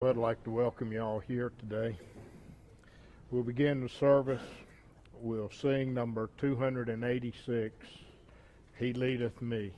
I'd like to welcome you all here today. We'll begin the service. We'll sing number 286, He Leadeth Me.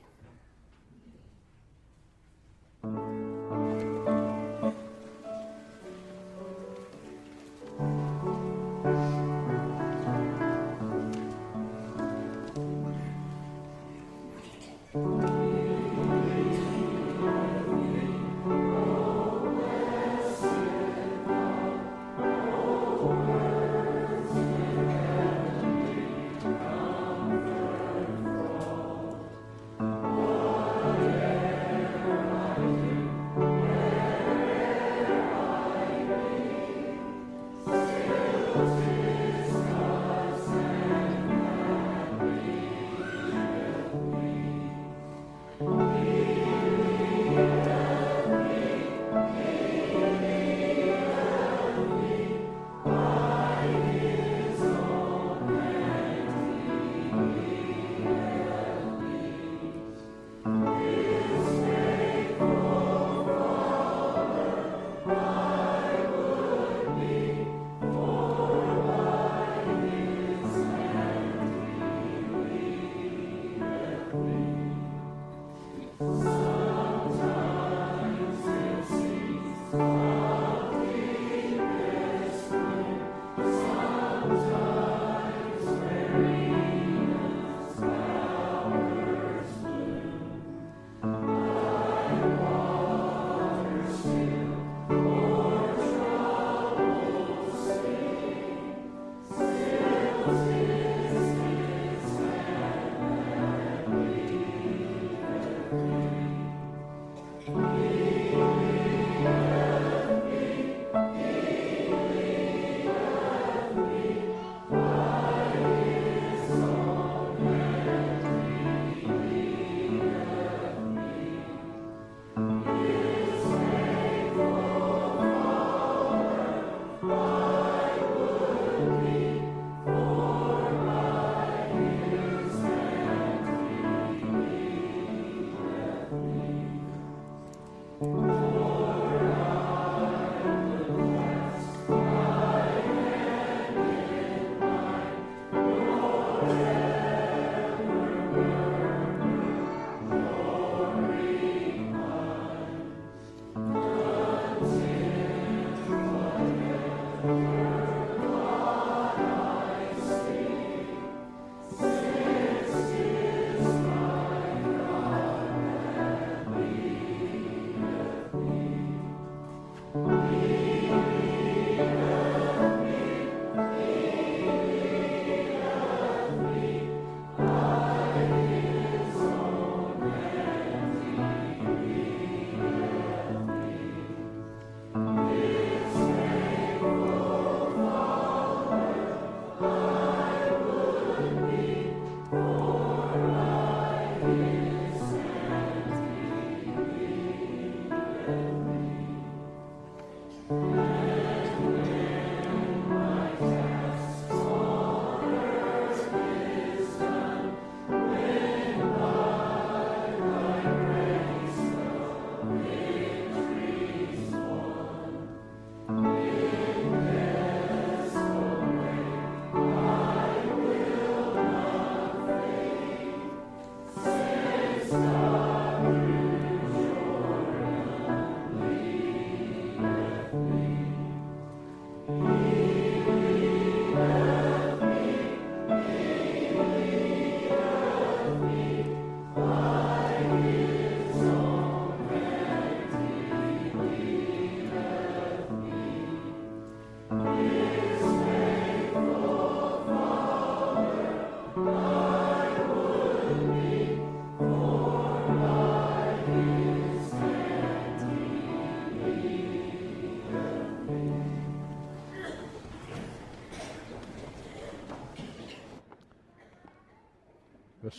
The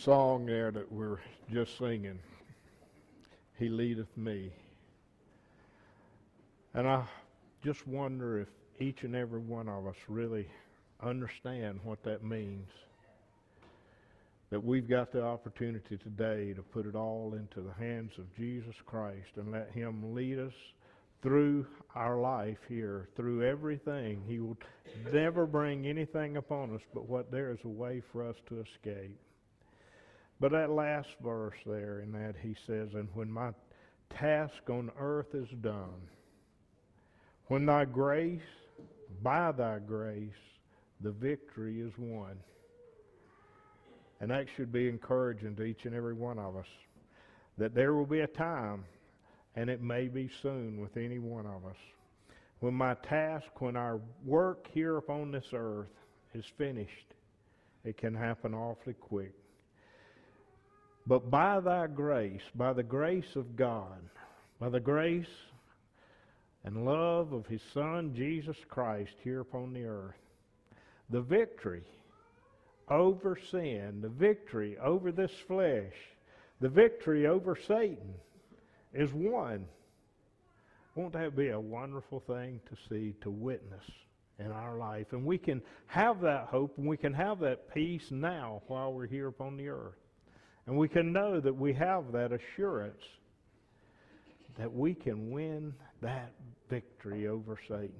song there that we're just singing, He leadeth me. And I just wonder if each and every one of us really understand what that means. That we've got the opportunity today to put it all into the hands of Jesus Christ and let Him lead us through our life here, through everything. He will never bring anything upon us but what there is a way for us to escape. But that last verse there in that he says, And when my task on earth is done, when thy grace, by thy grace, the victory is won. And that should be encouraging to each and every one of us that there will be a time, and it may be soon with any one of us, when my task, when our work here upon this earth is finished. It can happen awfully quick. But by thy grace, by the grace of God, by the grace and love of his Son, Jesus Christ, here upon the earth, the victory over sin, the victory over this flesh, the victory over Satan is won. Won't that be a wonderful thing to see, to witness in our life? And we can have that hope and we can have that peace now while we're here upon the earth. And we can know that we have that assurance that we can win that victory over Satan.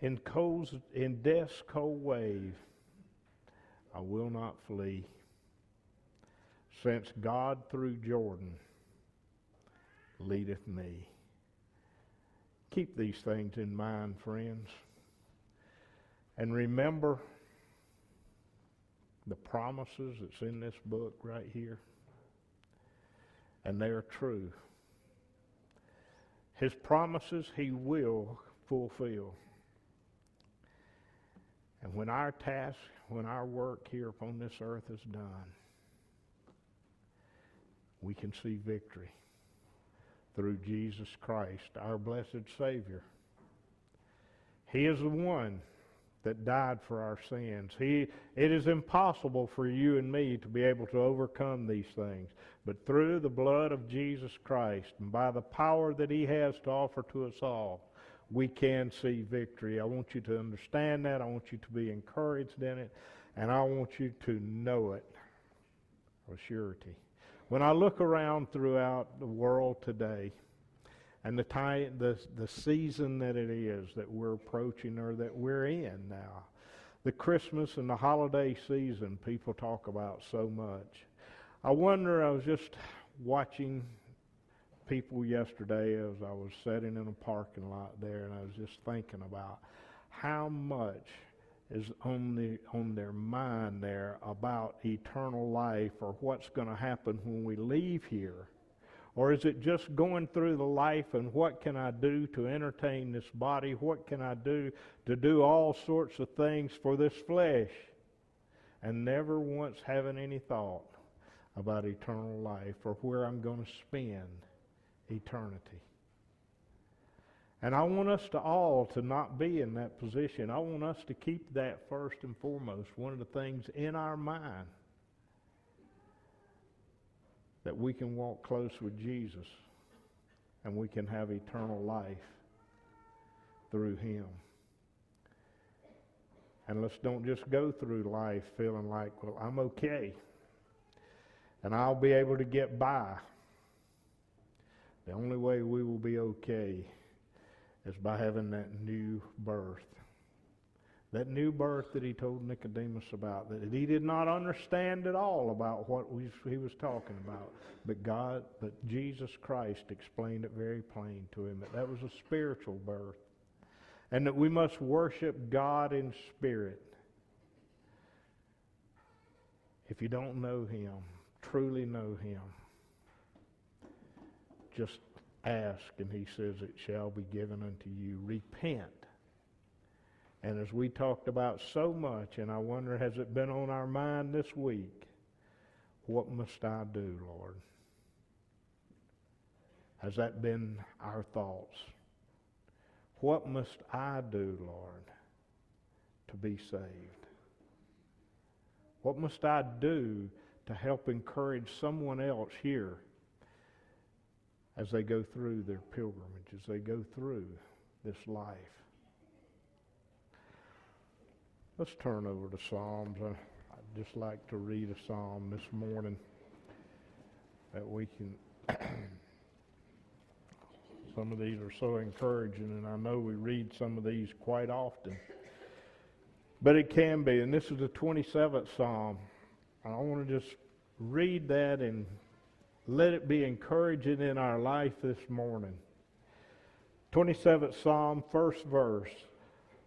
In, cold, in death's cold wave, I will not flee, since God through Jordan leadeth me. Keep these things in mind, friends. And remember the promises that's in this book right here. And they are true. His promises he will fulfill. And when our task, when our work here upon this earth is done, we can see victory through Jesus Christ, our blessed Savior. He is the one that died for our sins. He, it is impossible for you and me to be able to overcome these things. But through the blood of Jesus Christ and by the power that he has to offer to us all, we can see victory. I want you to understand that. I want you to be encouraged in it. And I want you to know it with surety. When I look around throughout the world today, and the time, the the season that it is that we're approaching or that we're in now. The Christmas and the holiday season people talk about so much. I wonder I was just watching people yesterday as I was sitting in a parking lot there and I was just thinking about how much is on the on their mind there about eternal life or what's going to happen when we leave here or is it just going through the life and what can I do to entertain this body? What can I do to do all sorts of things for this flesh? And never once having any thought about eternal life or where I'm going to spend eternity. And I want us to all to not be in that position. I want us to keep that first and foremost, one of the things in our mind that we can walk close with Jesus and we can have eternal life through him. And let's don't just go through life feeling like, well, I'm okay. And I'll be able to get by. The only way we will be okay is by having that new birth. That new birth that he told Nicodemus about, that he did not understand at all about what he was talking about. But God, but Jesus Christ explained it very plain to him that that was a spiritual birth. And that we must worship God in spirit. If you don't know him, truly know him, just ask and he says it shall be given unto you. Repent and as we talked about so much, and I wonder, has it been on our mind this week? What must I do, Lord? Has that been our thoughts? What must I do, Lord, to be saved? What must I do to help encourage someone else here as they go through their pilgrimage, as they go through this life? Let's turn over to Psalms. I'd just like to read a psalm this morning that we can Some of these are so encouraging, and I know we read some of these quite often. But it can be, and this is the 27th Psalm. I want to just read that and let it be encouraging in our life this morning. 27th Psalm, first verse.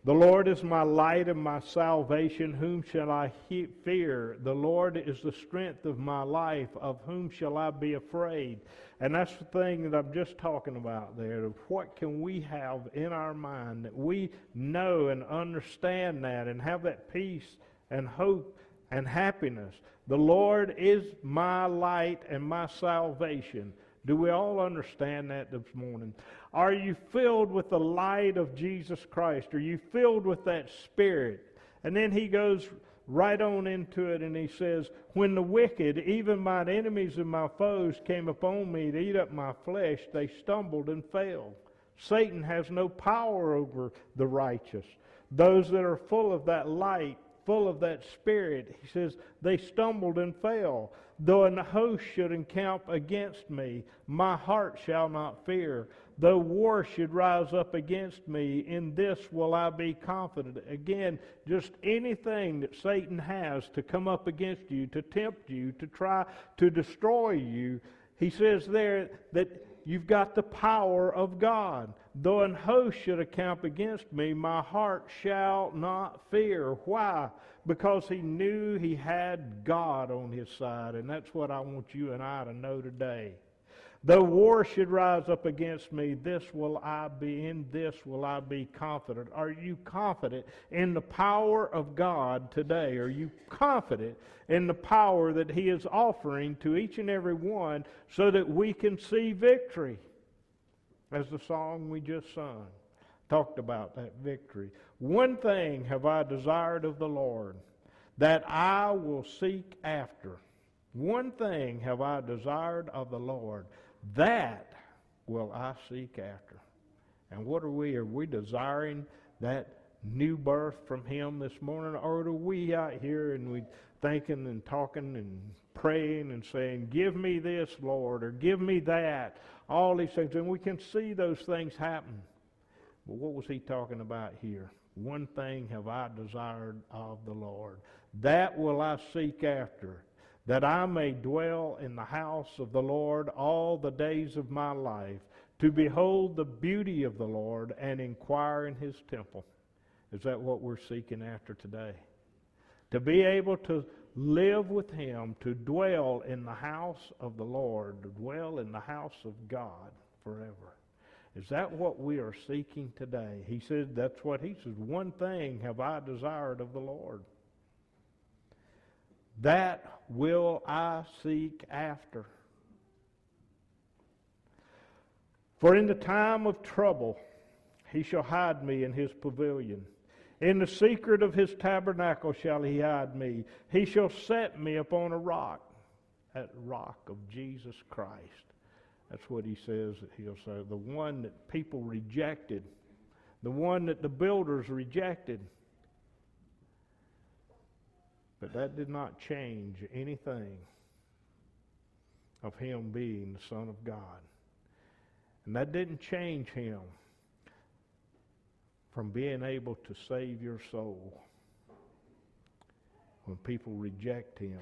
The Lord is my light and my salvation. Whom shall I he- fear? The Lord is the strength of my life. Of whom shall I be afraid? And that's the thing that I'm just talking about there. Of what can we have in our mind that we know and understand that and have that peace and hope and happiness. The Lord is my light and my salvation. Do we all understand that this morning? Are you filled with the light of Jesus Christ? Are you filled with that Spirit? And then he goes right on into it and he says, When the wicked, even mine enemies and my foes, came upon me to eat up my flesh, they stumbled and fell. Satan has no power over the righteous. Those that are full of that light, full of that Spirit, he says, they stumbled and fell. Though an host should encamp against me, my heart shall not fear. Though war should rise up against me, in this will I be confident. Again, just anything that Satan has to come up against you, to tempt you, to try to destroy you, he says there that you've got the power of God. Though an host should encamp against me, my heart shall not fear. Why? Because he knew he had God on his side. And that's what I want you and I to know today. Though war should rise up against me, this will I be, in this will I be confident. Are you confident in the power of God today? Are you confident in the power that He is offering to each and every one so that we can see victory? As the song we just sung talked about that victory. One thing have I desired of the Lord, that I will seek after. One thing have I desired of the Lord that will I seek after. And what are we? Are we desiring that new birth from Him this morning? Or are we out here and we thinking and talking and praying and saying, Give me this, Lord, or give me that? All these things. And we can see those things happen. But what was he talking about here? One thing have I desired of the Lord. That will I seek after that I may dwell in the house of the Lord all the days of my life, to behold the beauty of the Lord and inquire in his temple. Is that what we're seeking after today? To be able to live with him, to dwell in the house of the Lord, to dwell in the house of God forever. Is that what we are seeking today? He said that's what he says. One thing have I desired of the Lord that will I seek after. For in the time of trouble he shall hide me in his pavilion. In the secret of his tabernacle shall he hide me. He shall set me upon a rock, that rock of Jesus Christ. That's what he says that he'll say. The one that people rejected, the one that the builders rejected. But that did not change anything of him being the Son of God. And that didn't change him from being able to save your soul when people reject him.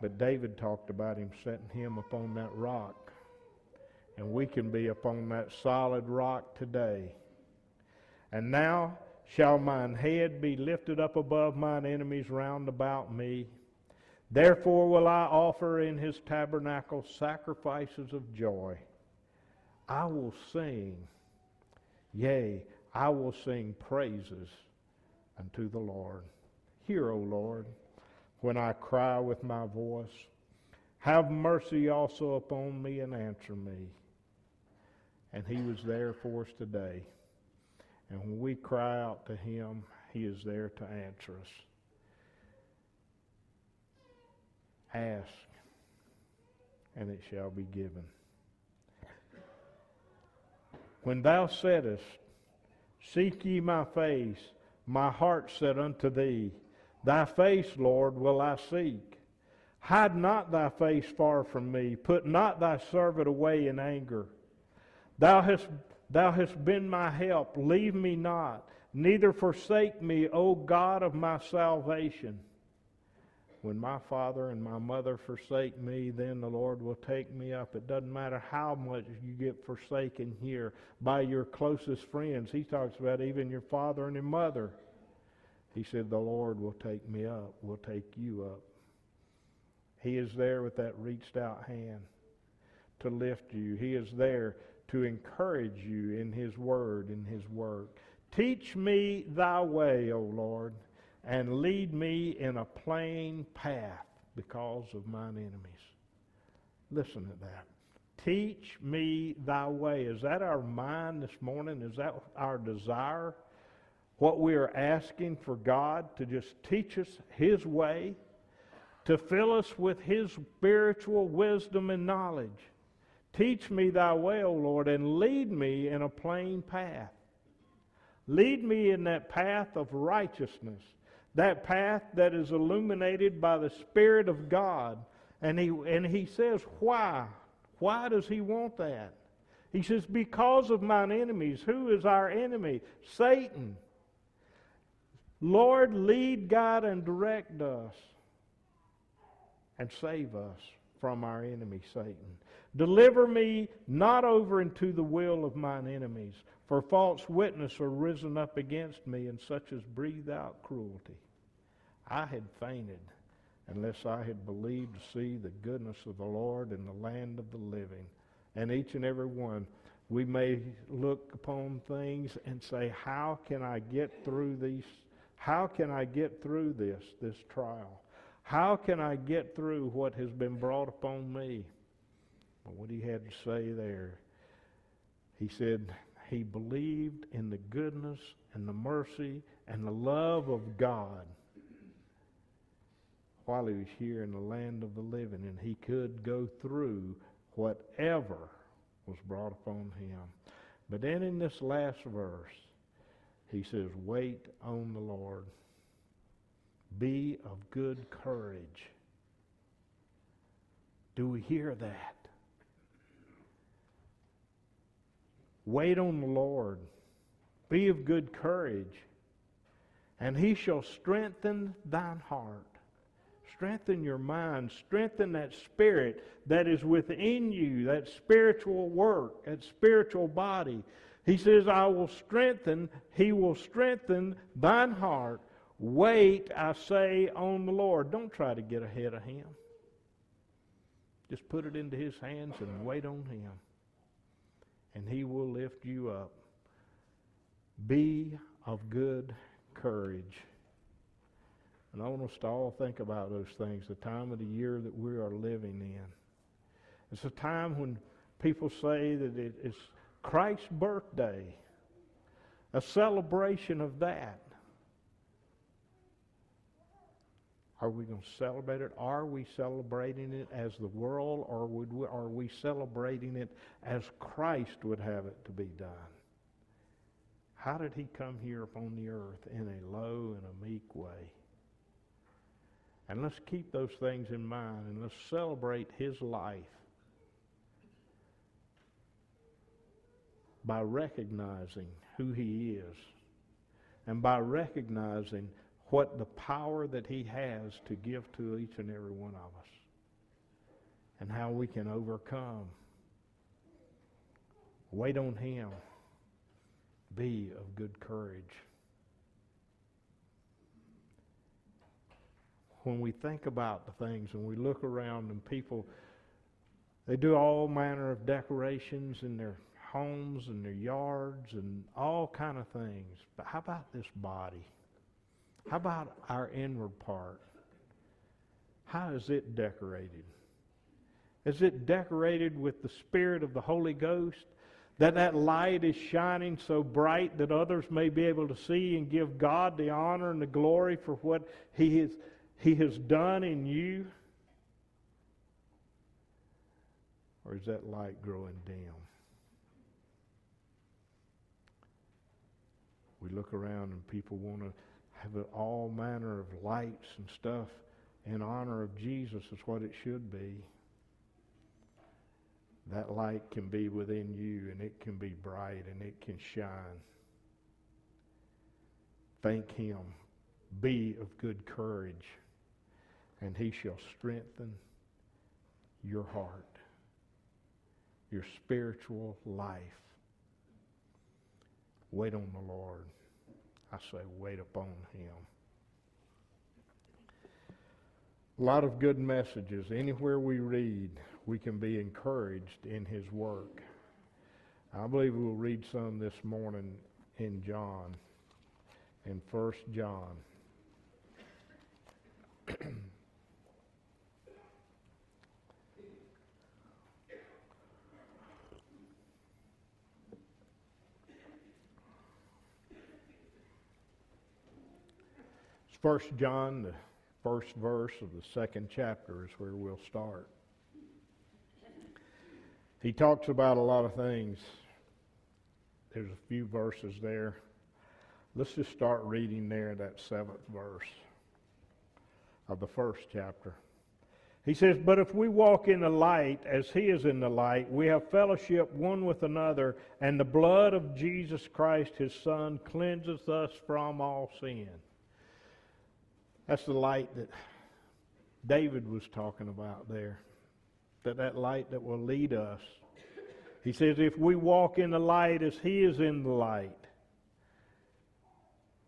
But David talked about him setting him upon that rock. And we can be upon that solid rock today. And now shall mine head be lifted up above mine enemies round about me. Therefore will I offer in his tabernacle sacrifices of joy. I will sing, yea, I will sing praises unto the Lord. Hear, O Lord, when I cry with my voice. Have mercy also upon me and answer me. And he was there for us today. And when we cry out to Him, He is there to answer us. Ask, and it shall be given. When thou saidest, Seek ye my face, my heart said unto thee, Thy face, Lord, will I seek. Hide not thy face far from me. Put not thy servant away in anger. Thou hast, thou hast been my help. Leave me not, neither forsake me, O God of my salvation. When my father and my mother forsake me, then the Lord will take me up. It doesn't matter how much you get forsaken here by your closest friends. He talks about even your father and your mother. He said, The Lord will take me up, will take you up. He is there with that reached out hand to lift you. He is there to encourage you in His Word, in His work. Teach me thy way, O Lord, and lead me in a plain path because of mine enemies. Listen to that. Teach me thy way. Is that our mind this morning? Is that our desire? What we are asking for God to just teach us His way? to fill us with his spiritual wisdom and knowledge. Teach me thy way, O Lord, and lead me in a plain path. Lead me in that path of righteousness, that path that is illuminated by the Spirit of God. And he, and he says, why? Why does he want that? He says, because of mine enemies. Who is our enemy? Satan. Lord, lead, guide, and direct us and save us from our enemy, Satan. Deliver me not over into the will of mine enemies, for false witness are risen up against me, and such as breathe out cruelty. I had fainted unless I had believed to see the goodness of the Lord in the land of the living. And each and every one, we may look upon things and say, How can I get through these? How can I get through this, this trial? How can I get through what has been brought upon me? But what he had to say there, he said he believed in the goodness and the mercy and the love of God while he was here in the land of the living, and he could go through whatever was brought upon him. But then in this last verse, he says, Wait on the Lord. Be of good courage. Do we hear that? Wait on the Lord. Be of good courage. And he shall strengthen thine heart. Strengthen your mind. Strengthen that spirit that is within you, that spiritual work, that spiritual body. He says, I will strengthen, he will strengthen thine heart Wait, I say, on the Lord. Don't try to get ahead of Him. Just put it into His hands and wait on Him. And He will lift you up. Be of good courage. And I want us to all think about those things, the time of the year that we are living in. It's a time when people say that it is Christ's birthday, a celebration of that. Are we going to celebrate it? Are we celebrating it as the world, or would we, are we celebrating it as Christ would have it to be done? How did he come here upon the earth in a low and a meek way? And let's keep those things in mind and let's celebrate his life by recognizing who he is and by recognizing what the power that he has to give to each and every one of us and how we can overcome. Wait on him. Be of good courage. When we think about the things and we look around and people, they do all manner of decorations in their homes and their yards and all kind of things. But how about this body? How about our inward part? How is it decorated? Is it decorated with the Spirit of the Holy Ghost? That that light is shining so bright that others may be able to see and give God the honor and the glory for what He has, he has done in you? Or is that light growing dim? We look around and people want to have all manner of lights and stuff in honor of Jesus is what it should be. That light can be within you and it can be bright and it can shine. Thank him. Be of good courage and he shall strengthen your heart, your spiritual life. Wait on the Lord. I say, wait upon him. A lot of good messages. Anywhere we read, we can be encouraged in his work. I believe we'll read some this morning in John, in First John. First John, the first verse of the second chapter is where we'll start. He talks about a lot of things. There's a few verses there. Let's just start reading there that seventh verse of the first chapter. He says, But if we walk in the light as he is in the light, we have fellowship one with another, and the blood of Jesus Christ, his Son, cleanses us from all sin. That's the light that David was talking about there. That that light that will lead us. He says, if we walk in the light as he is in the light.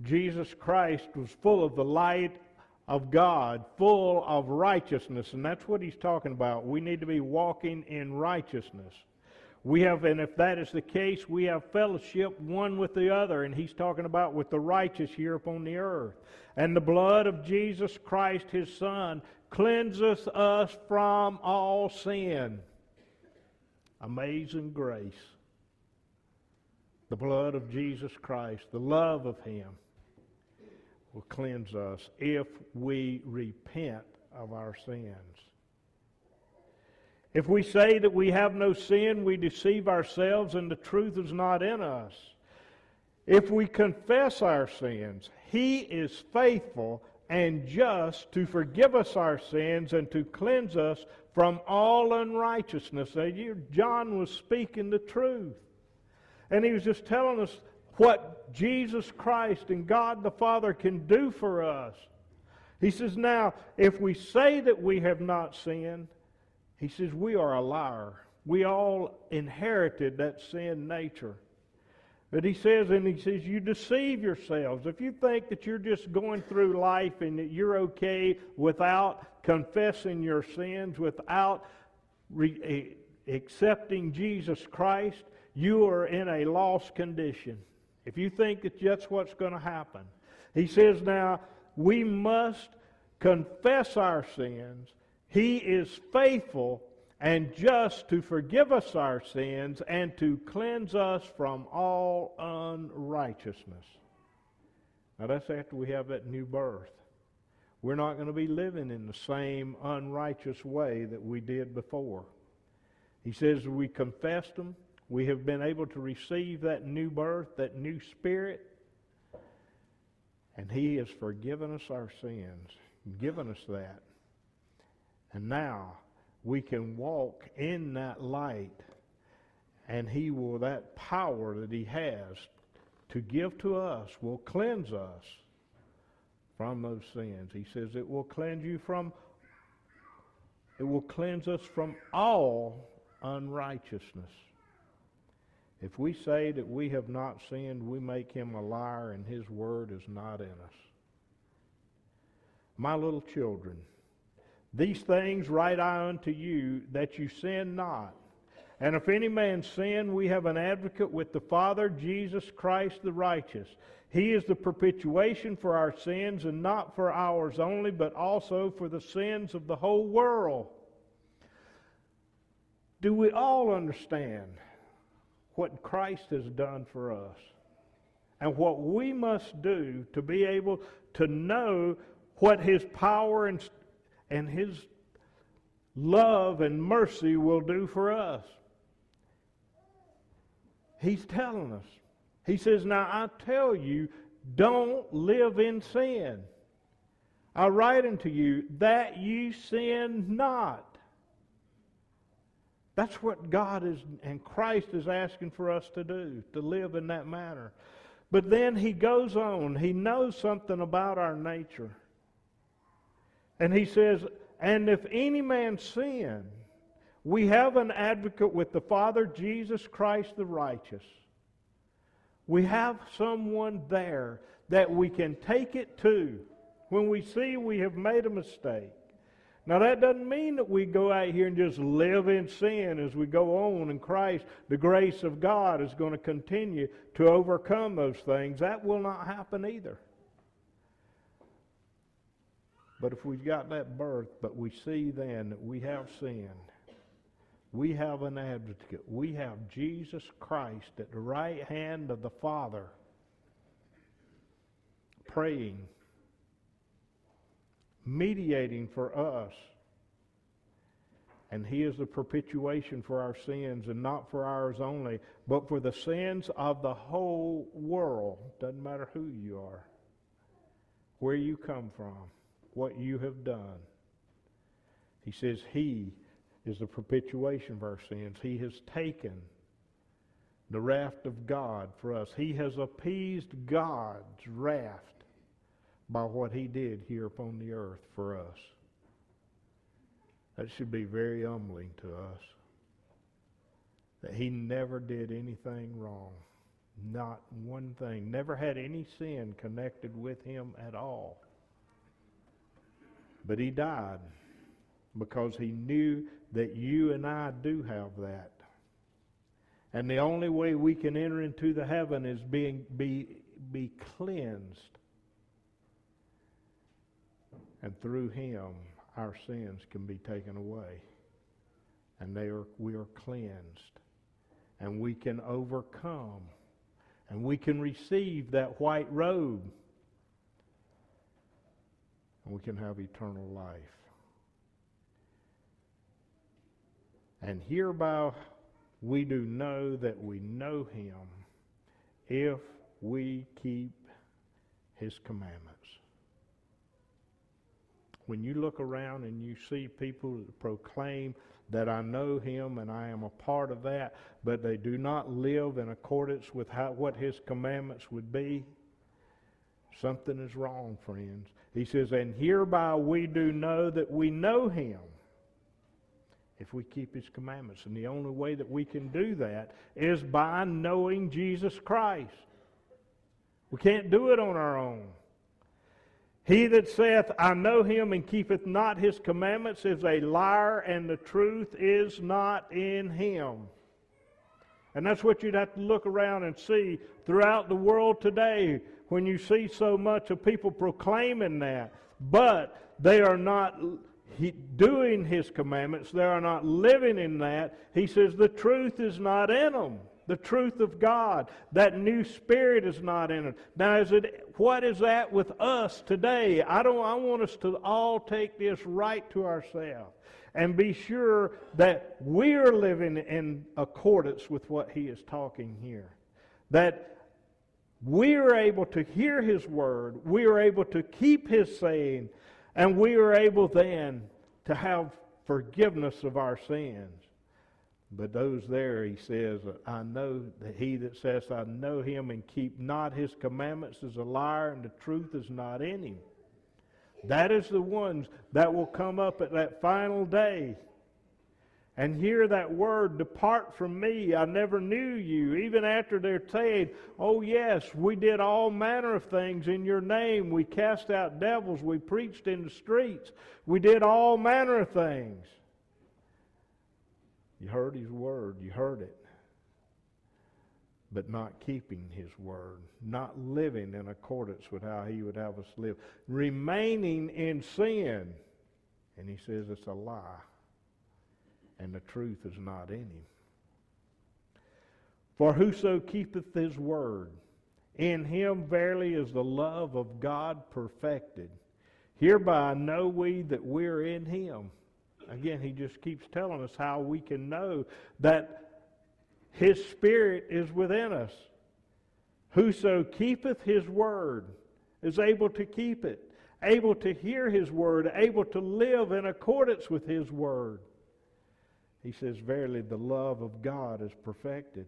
Jesus Christ was full of the light of God, full of righteousness. And that's what he's talking about. We need to be walking in righteousness. We have, and if that is the case, we have fellowship one with the other. And he's talking about with the righteous here upon the earth. And the blood of Jesus Christ, his Son, cleanseth us from all sin. Amazing grace. The blood of Jesus Christ, the love of him, will cleanse us if we repent of our sins. If we say that we have no sin, we deceive ourselves and the truth is not in us. If we confess our sins, He is faithful and just to forgive us our sins and to cleanse us from all unrighteousness. Now, John was speaking the truth. And he was just telling us what Jesus Christ and God the Father can do for us. He says, Now, if we say that we have not sinned, he says, We are a liar. We all inherited that sin nature. But he says, and he says, you deceive yourselves. If you think that you're just going through life and that you're okay without confessing your sins, without re- eh, accepting Jesus Christ, you are in a lost condition. If you think that that's what's going to happen, he says, now we must confess our sins he is faithful and just to forgive us our sins and to cleanse us from all unrighteousness. Now, that's after we have that new birth. We're not going to be living in the same unrighteous way that we did before. He says we confessed them. We have been able to receive that new birth, that new spirit. And He has forgiven us our sins, given us that. And now we can walk in that light, and He will, that power that He has to give to us, will cleanse us from those sins. He says it will cleanse you from, it will cleanse us from all unrighteousness. If we say that we have not sinned, we make him a liar, and his word is not in us. My little children, these things write I unto you, that you sin not. And if any man sin, we have an advocate with the Father, Jesus Christ the righteous. He is the propitiation for our sins, and not for ours only, but also for the sins of the whole world. Do we all understand what Christ has done for us? And what we must do to be able to know what his power and and His love and mercy will do for us. He's telling us. He says, Now I tell you, don't live in sin. I write unto you that you sin not. That's what God is and Christ is asking for us to do, to live in that manner. But then he goes on, he knows something about our nature. And he says, And if any man sin, we have an advocate with the Father, Jesus Christ the righteous. We have someone there that we can take it to when we see we have made a mistake. Now, that doesn't mean that we go out here and just live in sin as we go on in Christ. The grace of God is going to continue to overcome those things. That will not happen either. But if we've got that birth, but we see then that we have sinned, we have an advocate. We have Jesus Christ at the right hand of the Father praying mediating for us. And he is the propitiation for our sins, and not for ours only, but for the sins of the whole world. Doesn't matter who you are, where you come from, what you have done. He says he is the propitiation for our sins. He has taken the wrath of God for us. He has appeased God's wrath by what he did here upon the earth for us. That should be very humbling to us. That he never did anything wrong. Not one thing. Never had any sin connected with him at all. But he died because he knew that you and I do have that. And the only way we can enter into the heaven is being be be cleansed and through him, our sins can be taken away. And they are, we are cleansed. And we can overcome. And we can receive that white robe. And we can have eternal life. And hereby we do know that we know him if we keep his commandments when you look around and you see people proclaim that I know him and I am a part of that, but they do not live in accordance with how, what his commandments would be, something is wrong, friends. He says, And hereby we do know that we know him if we keep his commandments. And the only way that we can do that is by knowing Jesus Christ. We can't do it on our own. He that saith, I know him, and keepeth not his commandments, is a liar, and the truth is not in him. And that's what you'd have to look around and see throughout the world today when you see so much of people proclaiming that. But they are not doing his commandments, they are not living in that. He says the truth is not in them the truth of God. That new spirit is not in it. Now, is it what is that with us today? I don't. I want us to all take this right to ourselves and be sure that we are living in accordance with what He is talking here. That we are able to hear His word, we are able to keep His saying, and we are able then to have forgiveness of our sins. But those there, he says, I know that he that says, I know him and keep not his commandments is a liar, and the truth is not in him. That is the ones that will come up at that final day and hear that word, Depart from me, I never knew you. Even after they're saying, Oh, yes, we did all manner of things in your name. We cast out devils, we preached in the streets, we did all manner of things. You heard his word, you heard it. But not keeping his word, not living in accordance with how he would have us live, remaining in sin. And he says it's a lie, and the truth is not in him. For whoso keepeth his word, in him verily is the love of God perfected. Hereby know we that we're in him. Again, he just keeps telling us how we can know that his spirit is within us. Whoso keepeth his word is able to keep it. able to hear His word, able to live in accordance with His word. He says, Verily, the love of God is perfected.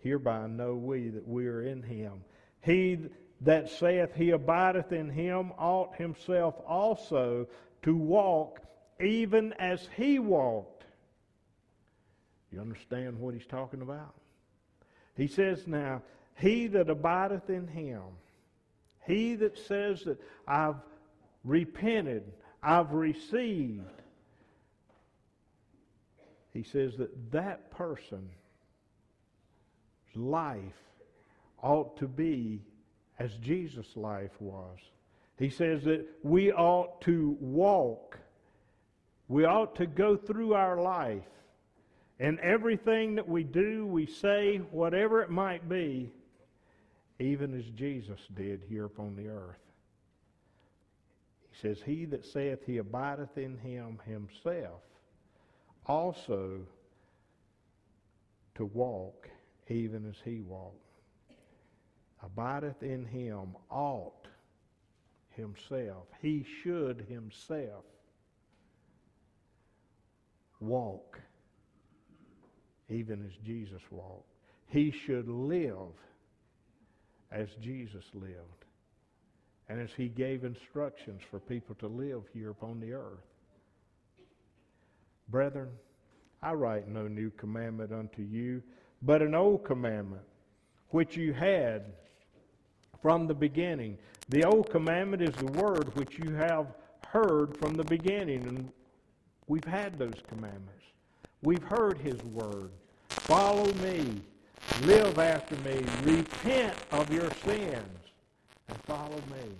Hereby know we that we are in Him. He that saith he abideth in Him ought himself also to walk even as He walked. You understand what he's talking about? He says now, He that abideth in Him, he that says that I've repented, I've received, he says that that person's life ought to be as Jesus' life was. He says that we ought to walk, we ought to go through our life, and everything that we do, we say, whatever it might be, even as Jesus did here upon the earth. He says, He that saith he abideth in him himself also to walk even as he walked. Abideth in him ought himself. He should himself walk even as Jesus walked. He should live as Jesus lived and as he gave instructions for people to live here upon the earth. Brethren, I write no new commandment unto you, but an old commandment, which you had from the beginning. The old commandment is the word which you have heard from the beginning, and we've had those commandments. We've heard his word. Follow me. Live after me. Repent of your sins and follow me.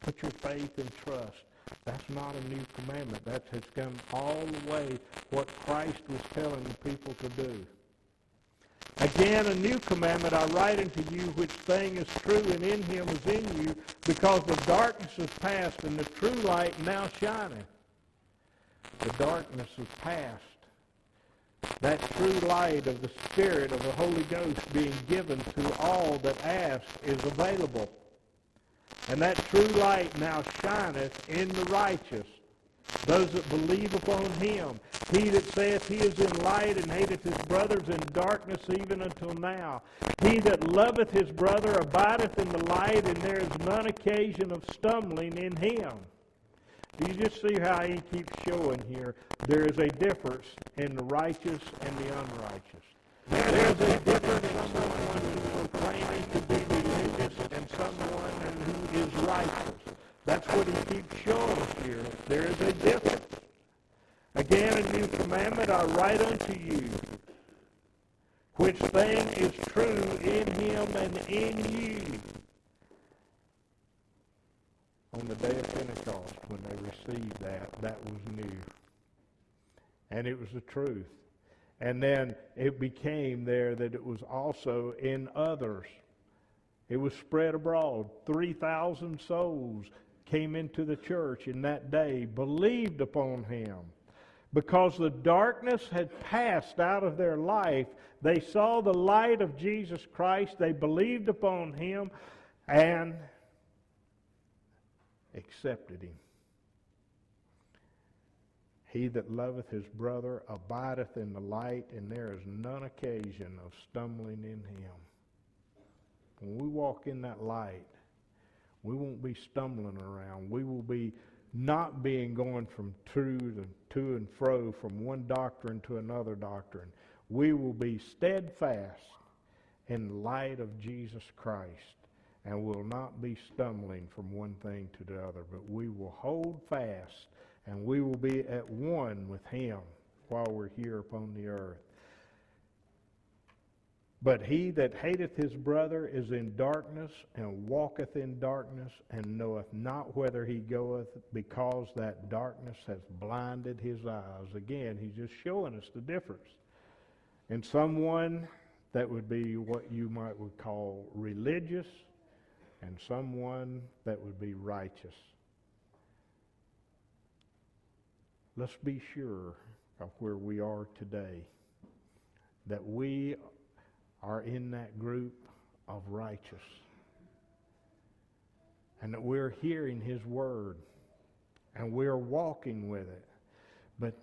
Put your faith and trust that's not a new commandment. That has come all the way what Christ was telling the people to do. Again, a new commandment I write unto you, which thing is true and in him is in you, because the darkness is past and the true light now shineth. The darkness is past. That true light of the Spirit of the Holy Ghost being given to all that ask is available. And that true light now shineth in the righteous, those that believe upon him. He that saith he is in light and hateth his brothers in darkness even until now. He that loveth his brother abideth in the light, and there is none occasion of stumbling in him. Do you just see how he keeps showing here? There is a difference in the righteous and the unrighteous. There is a difference in someone righteous. That's what he keeps showing us here. There is a difference. Again, a new commandment I write unto you, which thing is true in him and in you. On the day of Pentecost, when they received that, that was new. And it was the truth. And then it became there that it was also in others. It was spread abroad. 3,000 souls came into the church in that day, believed upon him. Because the darkness had passed out of their life, they saw the light of Jesus Christ, they believed upon him, and accepted him. He that loveth his brother abideth in the light, and there is none occasion of stumbling in him. When we walk in that light, we won't be stumbling around. We will be not being going from to, to, to and fro from one doctrine to another doctrine. We will be steadfast in the light of Jesus Christ and will not be stumbling from one thing to the other, but we will hold fast and we will be at one with him while we're here upon the earth. But he that hateth his brother is in darkness and walketh in darkness and knoweth not whither he goeth because that darkness has blinded his eyes. Again, he's just showing us the difference. In someone that would be what you might would call religious and someone that would be righteous. let's be sure of where we are today, that we are in that group of righteous. and that we're hearing His Word and we're walking with it. But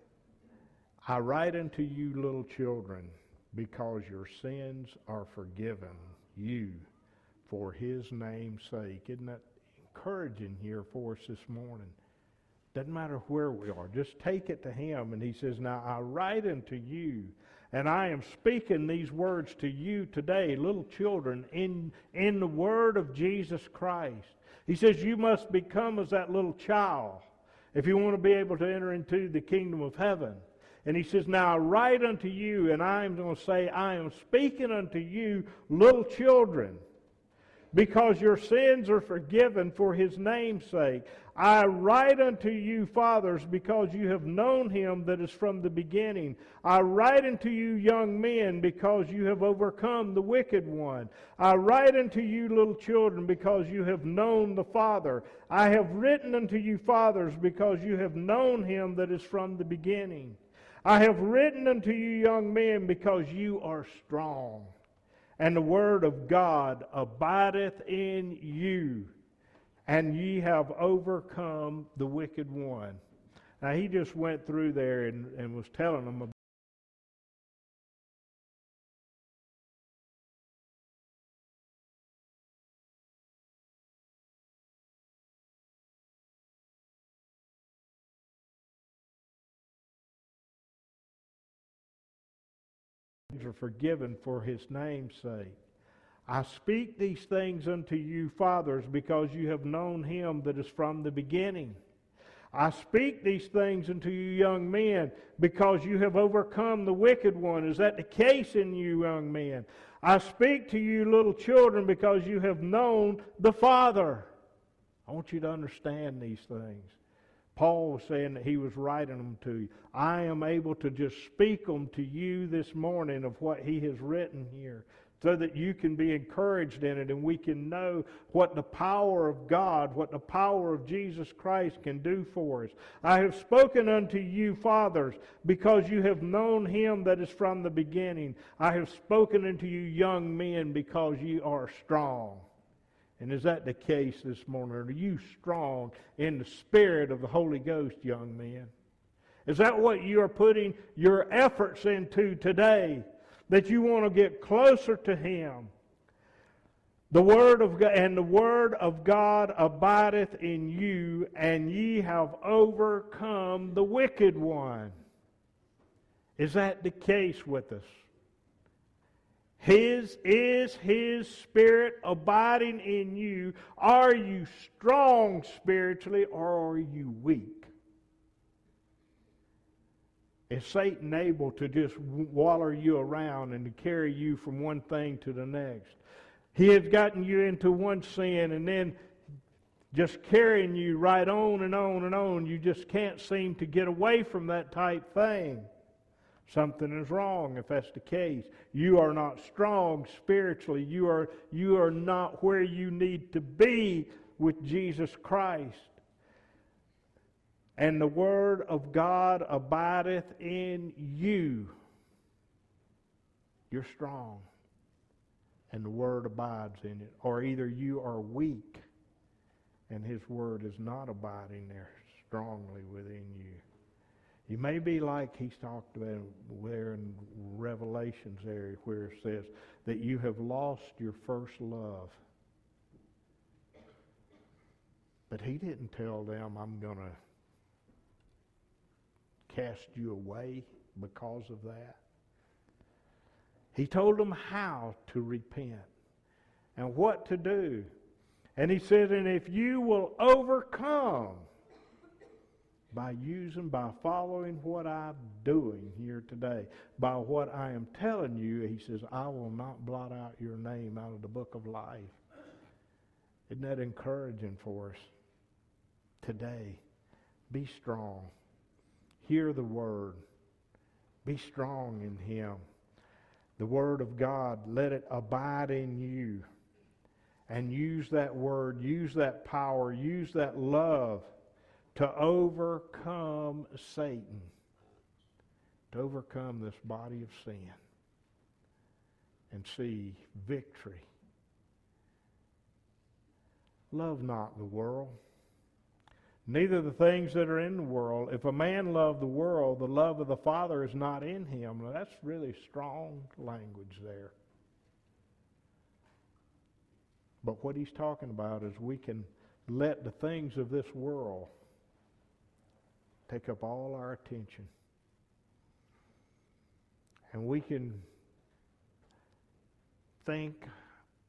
I write unto you, little children, because your sins are forgiven you for His name's sake. Isn't that encouraging here for us this morning? Doesn't matter where we are. Just take it to Him. And He says, Now I write unto you, and I am speaking these words to you today, little children, in, in the Word of Jesus Christ. He says, You must become as that little child if you want to be able to enter into the kingdom of heaven. And he says, Now I write unto you, and I am going to say, I am speaking unto you, little children because your sins are forgiven for his name's sake. I write unto you, fathers, because you have known him that is from the beginning. I write unto you, young men, because you have overcome the wicked one. I write unto you, little children, because you have known the Father. I have written unto you, fathers, because you have known him that is from the beginning. I have written unto you, young men, because you are strong and the word of God abideth in you, and ye have overcome the wicked one. Now, he just went through there and, and was telling them forgiven for his name's sake. I speak these things unto you, fathers, because you have known him that is from the beginning. I speak these things unto you, young men, because you have overcome the wicked one. Is that the case in you, young men? I speak to you, little children, because you have known the Father. I want you to understand these things. Paul was saying that he was writing them to you. I am able to just speak them to you this morning of what he has written here so that you can be encouraged in it and we can know what the power of God, what the power of Jesus Christ can do for us. I have spoken unto you, fathers, because you have known him that is from the beginning. I have spoken unto you, young men, because you are strong. And is that the case this morning? Are you strong in the spirit of the Holy Ghost, young men? Is that what you are putting your efforts into today? That you want to get closer to Him? The word of God, and the word of God abideth in you, and ye have overcome the wicked one. Is that the case with us? His is His Spirit abiding in you. Are you strong spiritually or are you weak? Is Satan able to just waller you around and to carry you from one thing to the next? He has gotten you into one sin and then just carrying you right on and on and on. You just can't seem to get away from that type thing. Something is wrong if that's the case. You are not strong spiritually. You are, you are not where you need to be with Jesus Christ. And the Word of God abideth in you. You're strong. And the Word abides in it. Or either you are weak and His Word is not abiding there strongly within you. You may be like he's talked about there in Revelations area where it says that you have lost your first love. But he didn't tell them, I'm going to cast you away because of that. He told them how to repent and what to do. And he said, and if you will overcome by using, by following what I'm doing here today, by what I am telling you, he says, I will not blot out your name out of the book of life. Isn't that encouraging for us today? Be strong. Hear the word. Be strong in him. The word of God, let it abide in you. And use that word, use that power, use that love to overcome Satan, to overcome this body of sin, and see victory. Love not the world, neither the things that are in the world. If a man love the world, the love of the Father is not in him. Now, that's really strong language there. But what he's talking about is we can let the things of this world take up all our attention. And we can think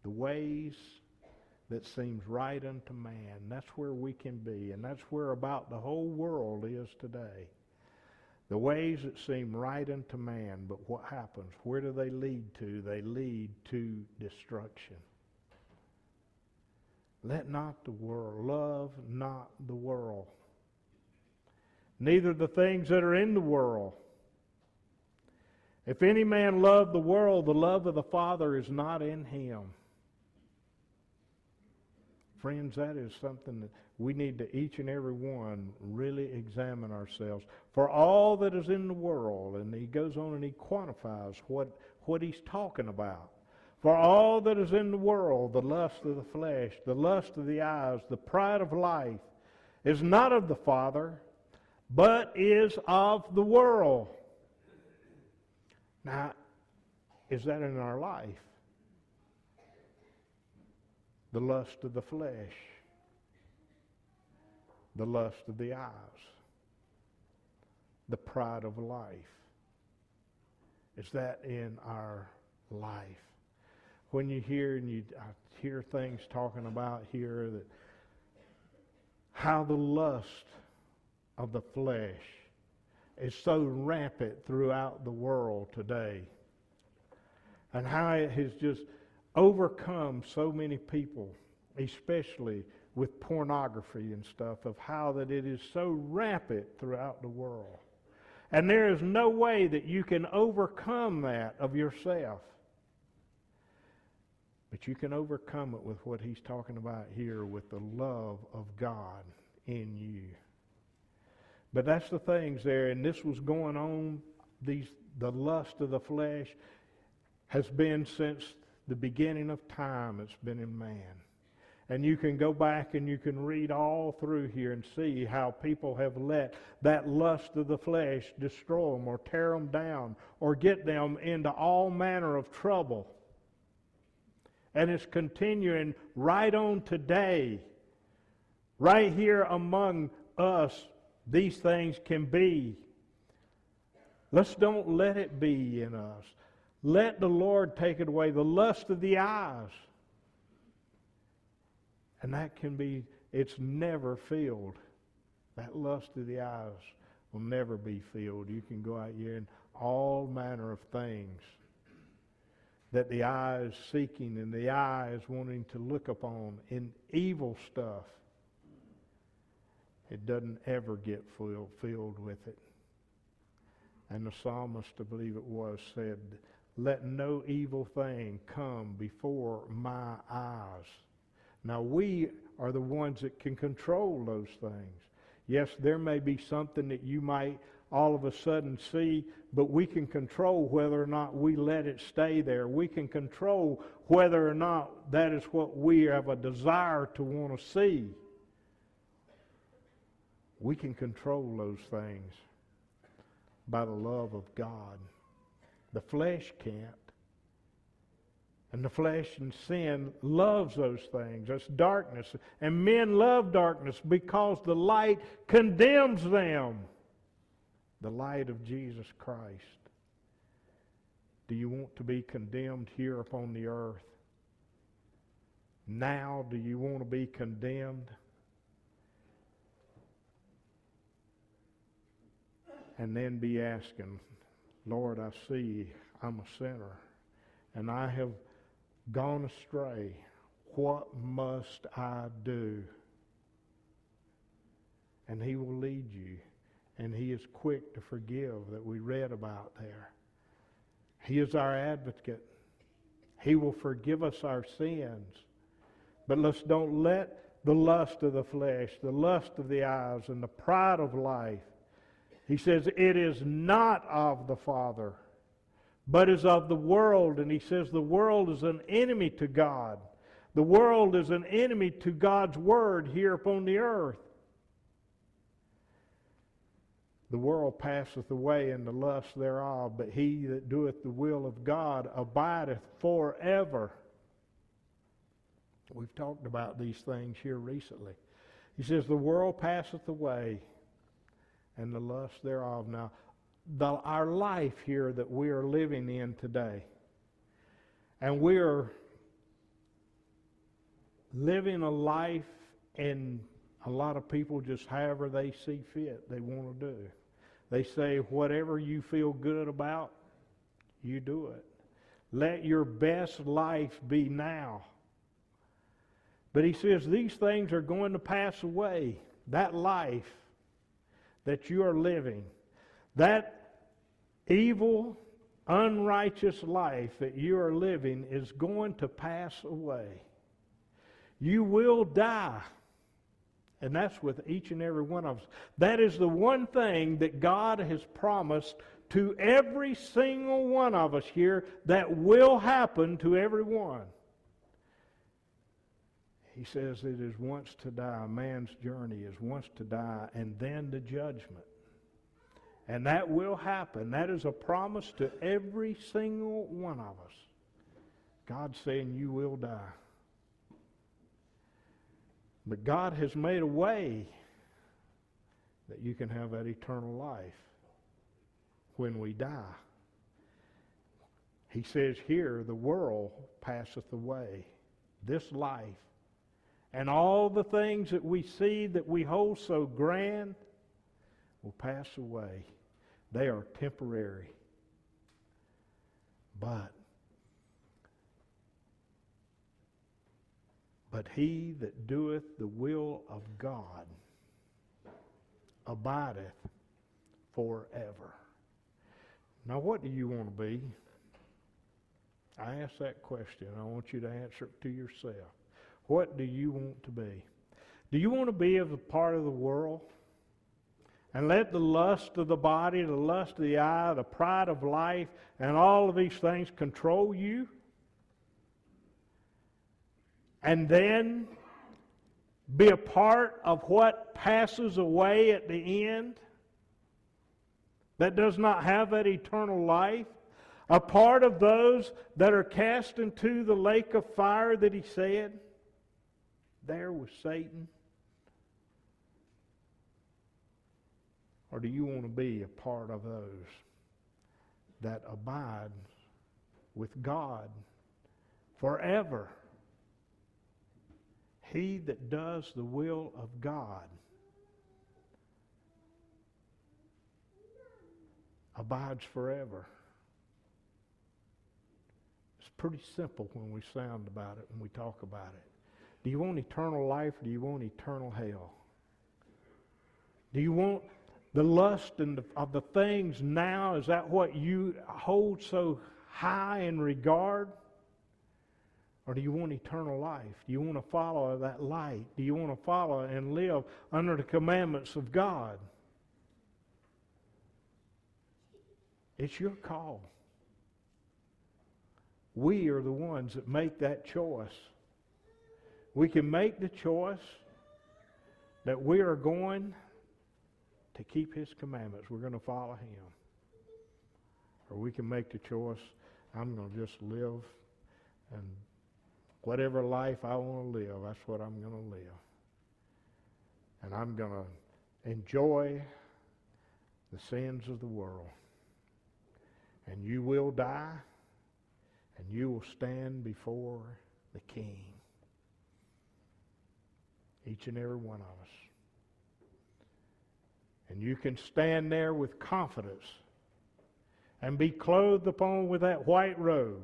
the ways that seems right unto man. That's where we can be, and that's where about the whole world is today. The ways that seem right unto man, but what happens? Where do they lead to? They lead to destruction. Let not the world, love not the world. Neither the things that are in the world. If any man love the world, the love of the Father is not in him. Friends, that is something that we need to each and every one really examine ourselves. For all that is in the world, and he goes on and he quantifies what, what he's talking about. For all that is in the world, the lust of the flesh, the lust of the eyes, the pride of life, is not of the Father, but is of the world. Now, is that in our life? The lust of the flesh, the lust of the eyes, the pride of life. Is that in our life? when you hear and you I hear things talking about here that how the lust of the flesh is so rampant throughout the world today. And how it has just overcome so many people especially with pornography and stuff of how that it is so rampant throughout the world. And there is no way that you can overcome that of yourself. But you can overcome it with what he's talking about here with the love of God in you. But that's the things there, and this was going on, these the lust of the flesh has been since the beginning of time, it's been in man. And you can go back and you can read all through here and see how people have let that lust of the flesh destroy them or tear them down or get them into all manner of trouble and it's continuing right on today. Right here among us, these things can be. Let's don't let it be in us. Let the Lord take it away. The lust of the eyes. And that can be, it's never filled. That lust of the eyes will never be filled. You can go out here and all manner of things that the eye is seeking and the eye is wanting to look upon in evil stuff, it doesn't ever get filled with it. And the psalmist, I believe it was, said, Let no evil thing come before my eyes. Now, we are the ones that can control those things. Yes, there may be something that you might all of a sudden see, but we can control whether or not we let it stay there. We can control whether or not that is what we have a desire to want to see. We can control those things by the love of God. The flesh can't. And the flesh and sin loves those things. That's darkness. And men love darkness because the light condemns them the light of Jesus Christ. Do you want to be condemned here upon the earth? Now, do you want to be condemned? And then be asking, Lord, I see I'm a sinner and I have gone astray. What must I do? And He will lead you and he is quick to forgive that we read about there. He is our advocate. He will forgive us our sins. But let's don't let the lust of the flesh, the lust of the eyes, and the pride of life, he says, it is not of the Father, but is of the world. And he says the world is an enemy to God. The world is an enemy to God's word here upon the earth. The world passeth away and the lust thereof, but he that doeth the will of God abideth forever. We've talked about these things here recently. He says, The world passeth away and the lust thereof. Now, the, our life here that we are living in today, and we are living a life and a lot of people just however they see fit they want to do. They say whatever you feel good about you do it. Let your best life be now. But he says these things are going to pass away. That life that you are living that evil unrighteous life that you are living is going to pass away you will die. And that's with each and every one of us. That is the one thing that God has promised to every single one of us here that will happen to every one. He says it is once to die. A man's journey is once to die and then the judgment. And that will happen. That is a promise to every single one of us. God's saying you will die. But God has made a way that you can have that eternal life when we die. He says here, the world passeth away, this life, and all the things that we see that we hold so grand will pass away. They are temporary. But But he that doeth the will of God abideth forever. Now, what do you want to be? I ask that question. I want you to answer it to yourself. What do you want to be? Do you want to be of a part of the world? And let the lust of the body, the lust of the eye, the pride of life, and all of these things control you? and then be a part of what passes away at the end that does not have that eternal life, a part of those that are cast into the lake of fire that he said, there with Satan. Or do you want to be a part of those that abide with God forever? He that does the will of God abides forever. It's pretty simple when we sound about it, when we talk about it. Do you want eternal life or do you want eternal hell? Do you want the lust and the, of the things now? Is that what you hold so high in regard? Or do you want eternal life? Do you want to follow that light? Do you want to follow and live under the commandments of God? It's your call. We are the ones that make that choice. We can make the choice that we are going to keep His commandments. We're going to follow Him. Or we can make the choice, I'm going to just live and whatever life I want to live, that's what I'm going to live. And I'm going to enjoy the sins of the world. And you will die, and you will stand before the King. Each and every one of us. And you can stand there with confidence and be clothed upon with that white robe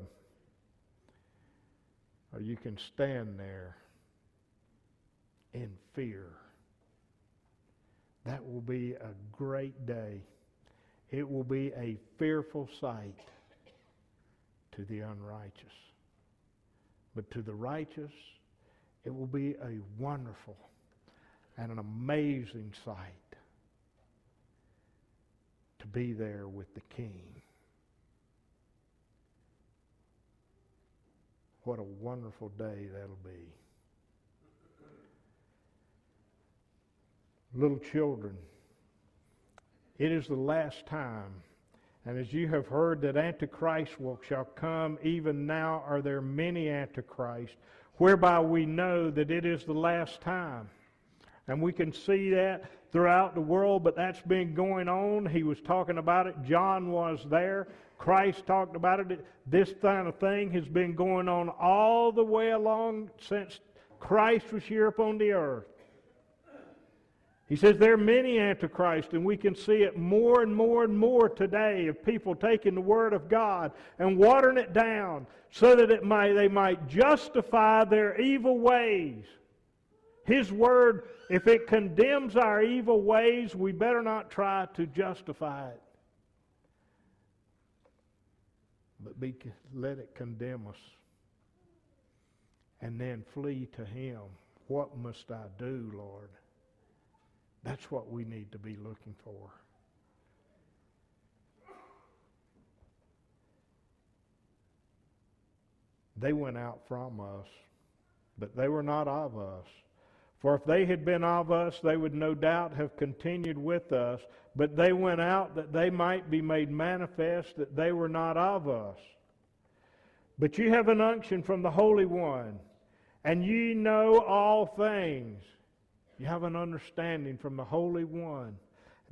or you can stand there in fear. That will be a great day. It will be a fearful sight to the unrighteous. But to the righteous, it will be a wonderful and an amazing sight to be there with the King. What a wonderful day that'll be. Little children, it is the last time. And as you have heard that Antichrist will shall come, even now are there many Antichrists, whereby we know that it is the last time. And we can see that throughout the world, but that's been going on. He was talking about it. John was there. Christ talked about it. This kind of thing has been going on all the way along since Christ was here upon the earth. He says there are many antichrists, and we can see it more and more and more today of people taking the Word of God and watering it down so that it might, they might justify their evil ways. His Word, if it condemns our evil ways, we better not try to justify it. But be, let it condemn us. And then flee to Him. What must I do, Lord? That's what we need to be looking for. They went out from us, but they were not of us. For if they had been of us, they would no doubt have continued with us. But they went out that they might be made manifest that they were not of us. But you have an unction from the Holy One, and ye know all things. You have an understanding from the Holy One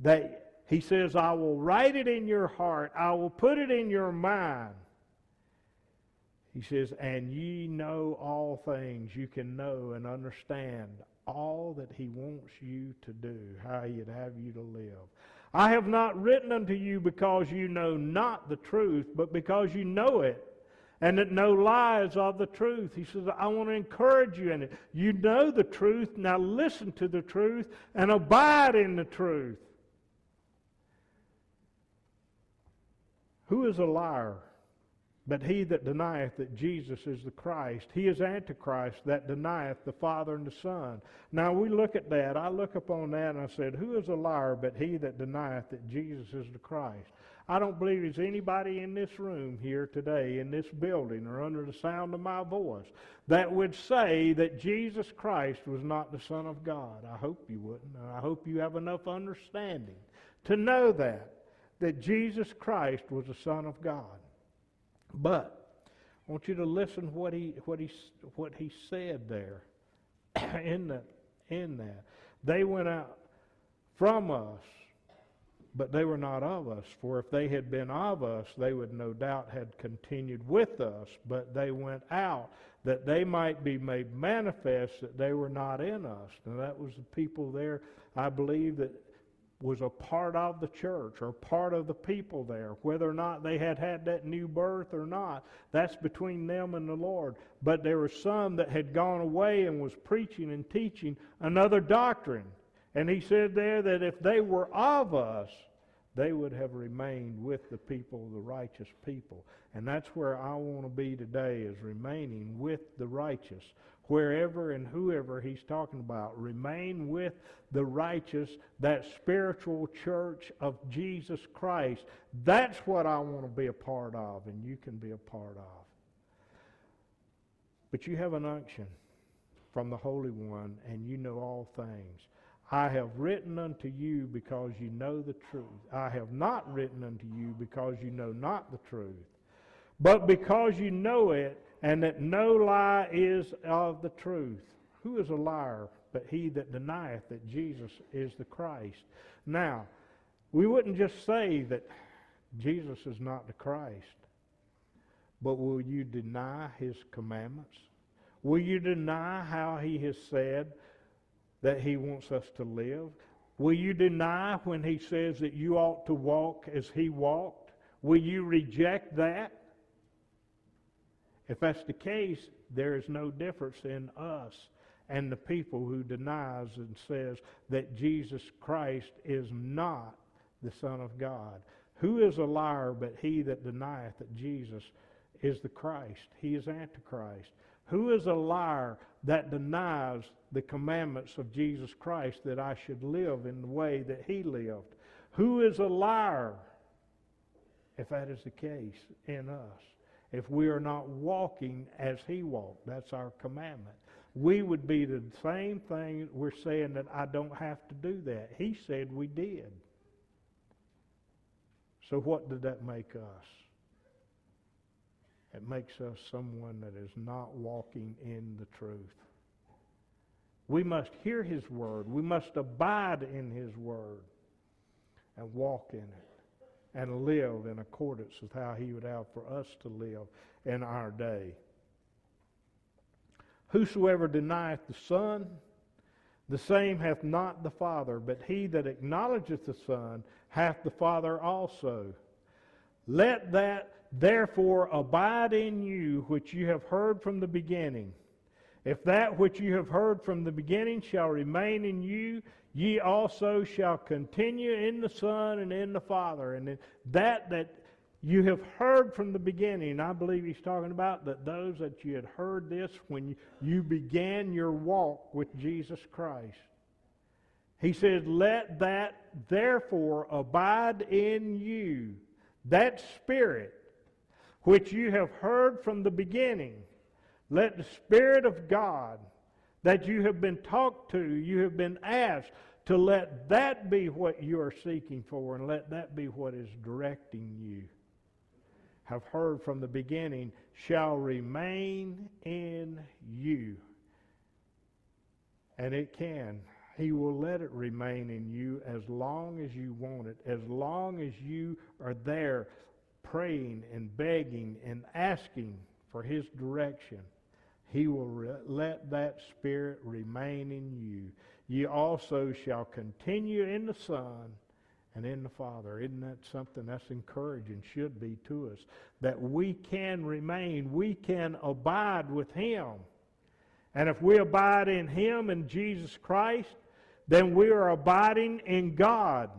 that He says, I will write it in your heart, I will put it in your mind. He says, and ye know all things. You can know and understand all that He wants you to do, how He'd have you to live. I have not written unto you because you know not the truth, but because you know it and that no lies of the truth. He says, I want to encourage you in it. You know the truth, now listen to the truth and abide in the truth. Who is a liar? But he that denieth that Jesus is the Christ, he is Antichrist that denieth the Father and the Son. Now we look at that. I look upon that and I said, Who is a liar but he that denieth that Jesus is the Christ? I don't believe there's anybody in this room here today, in this building, or under the sound of my voice, that would say that Jesus Christ was not the Son of God. I hope you wouldn't. I hope you have enough understanding to know that, that Jesus Christ was the Son of God. But I want you to listen what he what he what he said there in that in that. They went out from us but they were not of us. For if they had been of us, they would no doubt had continued with us. But they went out that they might be made manifest that they were not in us. Now that was the people there, I believe, that was a part of the church or part of the people there. Whether or not they had had that new birth or not, that's between them and the Lord. But there were some that had gone away and was preaching and teaching another doctrine and he said there that if they were of us, they would have remained with the people, the righteous people. And that's where I want to be today, is remaining with the righteous. Wherever and whoever he's talking about, remain with the righteous, that spiritual church of Jesus Christ. That's what I want to be a part of, and you can be a part of. But you have an unction from the Holy One, and you know all things. I have written unto you because you know the truth. I have not written unto you because you know not the truth, but because you know it, and that no lie is of the truth. Who is a liar but he that denieth that Jesus is the Christ? Now, we wouldn't just say that Jesus is not the Christ, but will you deny his commandments? Will you deny how he has said that he wants us to live? Will you deny when he says that you ought to walk as he walked? Will you reject that? If that's the case, there is no difference in us and the people who denies and says that Jesus Christ is not the Son of God. Who is a liar but he that denieth that Jesus is the Christ? He is Antichrist. Who is a liar that denies the commandments of Jesus Christ that I should live in the way that he lived? Who is a liar, if that is the case, in us? if we are not walking as he walked. That's our commandment. We would be the same thing we're saying that I don't have to do that. He said we did. So what did that make us? It makes us someone that is not walking in the truth. We must hear his word. We must abide in his word and walk in it and live in accordance with how he would have for us to live in our day. Whosoever denieth the Son, the same hath not the Father, but he that acknowledgeth the Son hath the Father also. Let that therefore abide in you which you have heard from the beginning. If that which you have heard from the beginning shall remain in you, ye also shall continue in the Son and in the Father. And that that you have heard from the beginning, I believe he's talking about that those that you had heard this when you began your walk with Jesus Christ. He says, Let that therefore abide in you, that Spirit which you have heard from the beginning let the Spirit of God that you have been talked to, you have been asked to let that be what you are seeking for and let that be what is directing you. Have heard from the beginning shall remain in you. And it can. He will let it remain in you as long as you want it, as long as you are there praying and begging and asking for His direction. He will re- let that Spirit remain in you. Ye also shall continue in the Son and in the Father. Isn't that something that's encouraging, should be to us? That we can remain, we can abide with Him. And if we abide in Him and Jesus Christ, then we are abiding in God.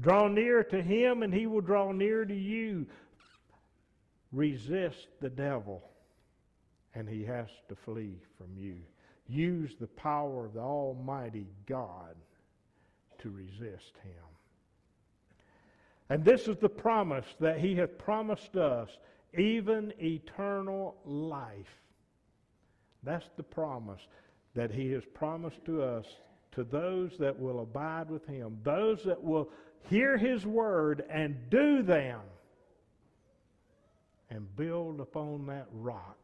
Draw near to Him and He will draw near to you. Resist the devil and he has to flee from you. Use the power of the Almighty God to resist him. And this is the promise that he hath promised us, even eternal life. That's the promise that he has promised to us, to those that will abide with him, those that will hear his word and do them, and build upon that rock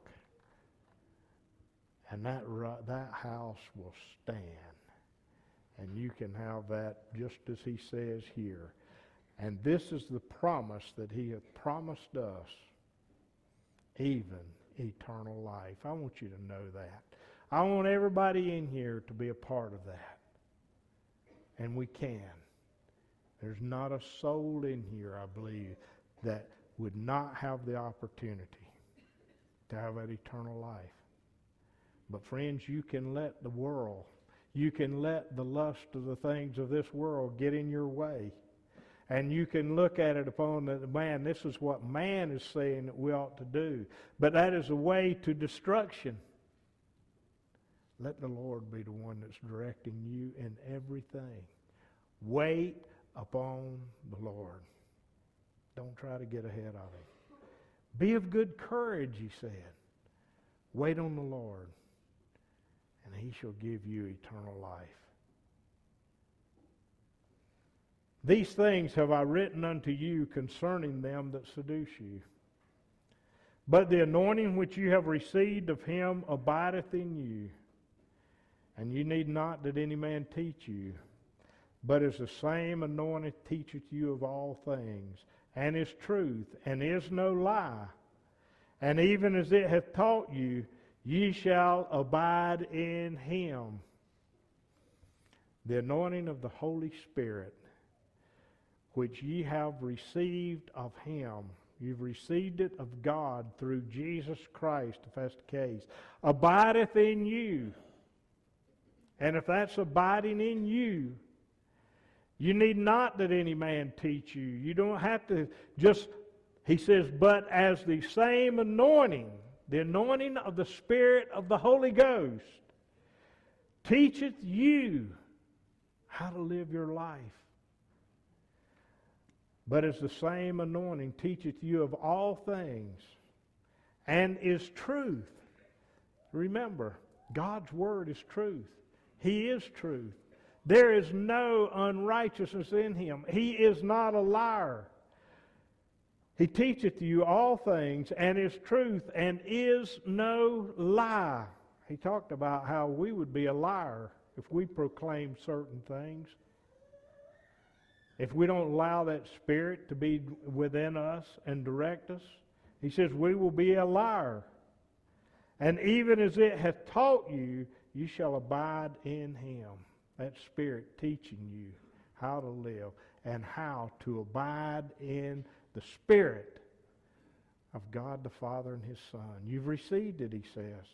and that, that house will stand. And you can have that just as he says here. And this is the promise that he hath promised us, even eternal life. I want you to know that. I want everybody in here to be a part of that. And we can. There's not a soul in here, I believe, that would not have the opportunity to have that eternal life. But friends, you can let the world, you can let the lust of the things of this world get in your way. And you can look at it upon the man, this is what man is saying that we ought to do. But that is a way to destruction. Let the Lord be the one that's directing you in everything. Wait upon the Lord. Don't try to get ahead of him. Be of good courage, he said. Wait on the Lord and he shall give you eternal life. These things have I written unto you concerning them that seduce you. But the anointing which you have received of him abideth in you, and you need not that any man teach you, but as the same anointing teacheth you of all things, and is truth, and is no lie. And even as it hath taught you, Ye shall abide in him. The anointing of the Holy Spirit, which ye have received of him. You've received it of God through Jesus Christ, if that's the case. Abideth in you. And if that's abiding in you, you need not that any man teach you. You don't have to just, he says, but as the same anointing the anointing of the Spirit of the Holy Ghost teacheth you how to live your life. but as the same anointing teacheth you of all things, and is truth. Remember, God's word is truth. He is truth. There is no unrighteousness in him. He is not a liar. He teacheth you all things and is truth and is no lie. He talked about how we would be a liar if we proclaim certain things. If we don't allow that spirit to be within us and direct us, he says we will be a liar. And even as it hath taught you, you shall abide in him. That spirit teaching you how to live and how to abide in the Spirit of God the Father and His Son. You've received it, he says.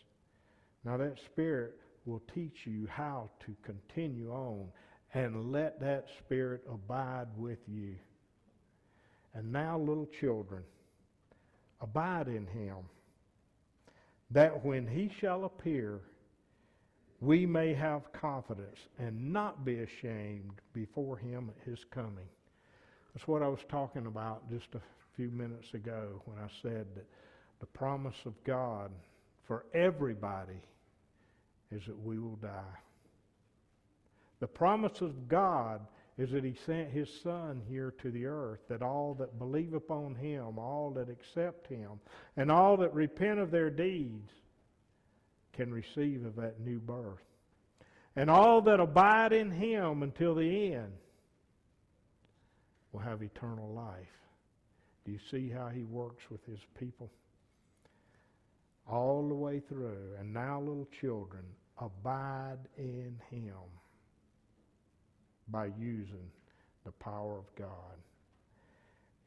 Now that Spirit will teach you how to continue on and let that Spirit abide with you. And now, little children, abide in Him, that when He shall appear, we may have confidence and not be ashamed before Him at His coming. That's what I was talking about just a few minutes ago when I said that the promise of God for everybody is that we will die. The promise of God is that he sent his son here to the earth that all that believe upon him, all that accept him, and all that repent of their deeds can receive of that new birth. And all that abide in him until the end will have eternal life. Do you see how he works with his people? All the way through. And now, little children, abide in him by using the power of God.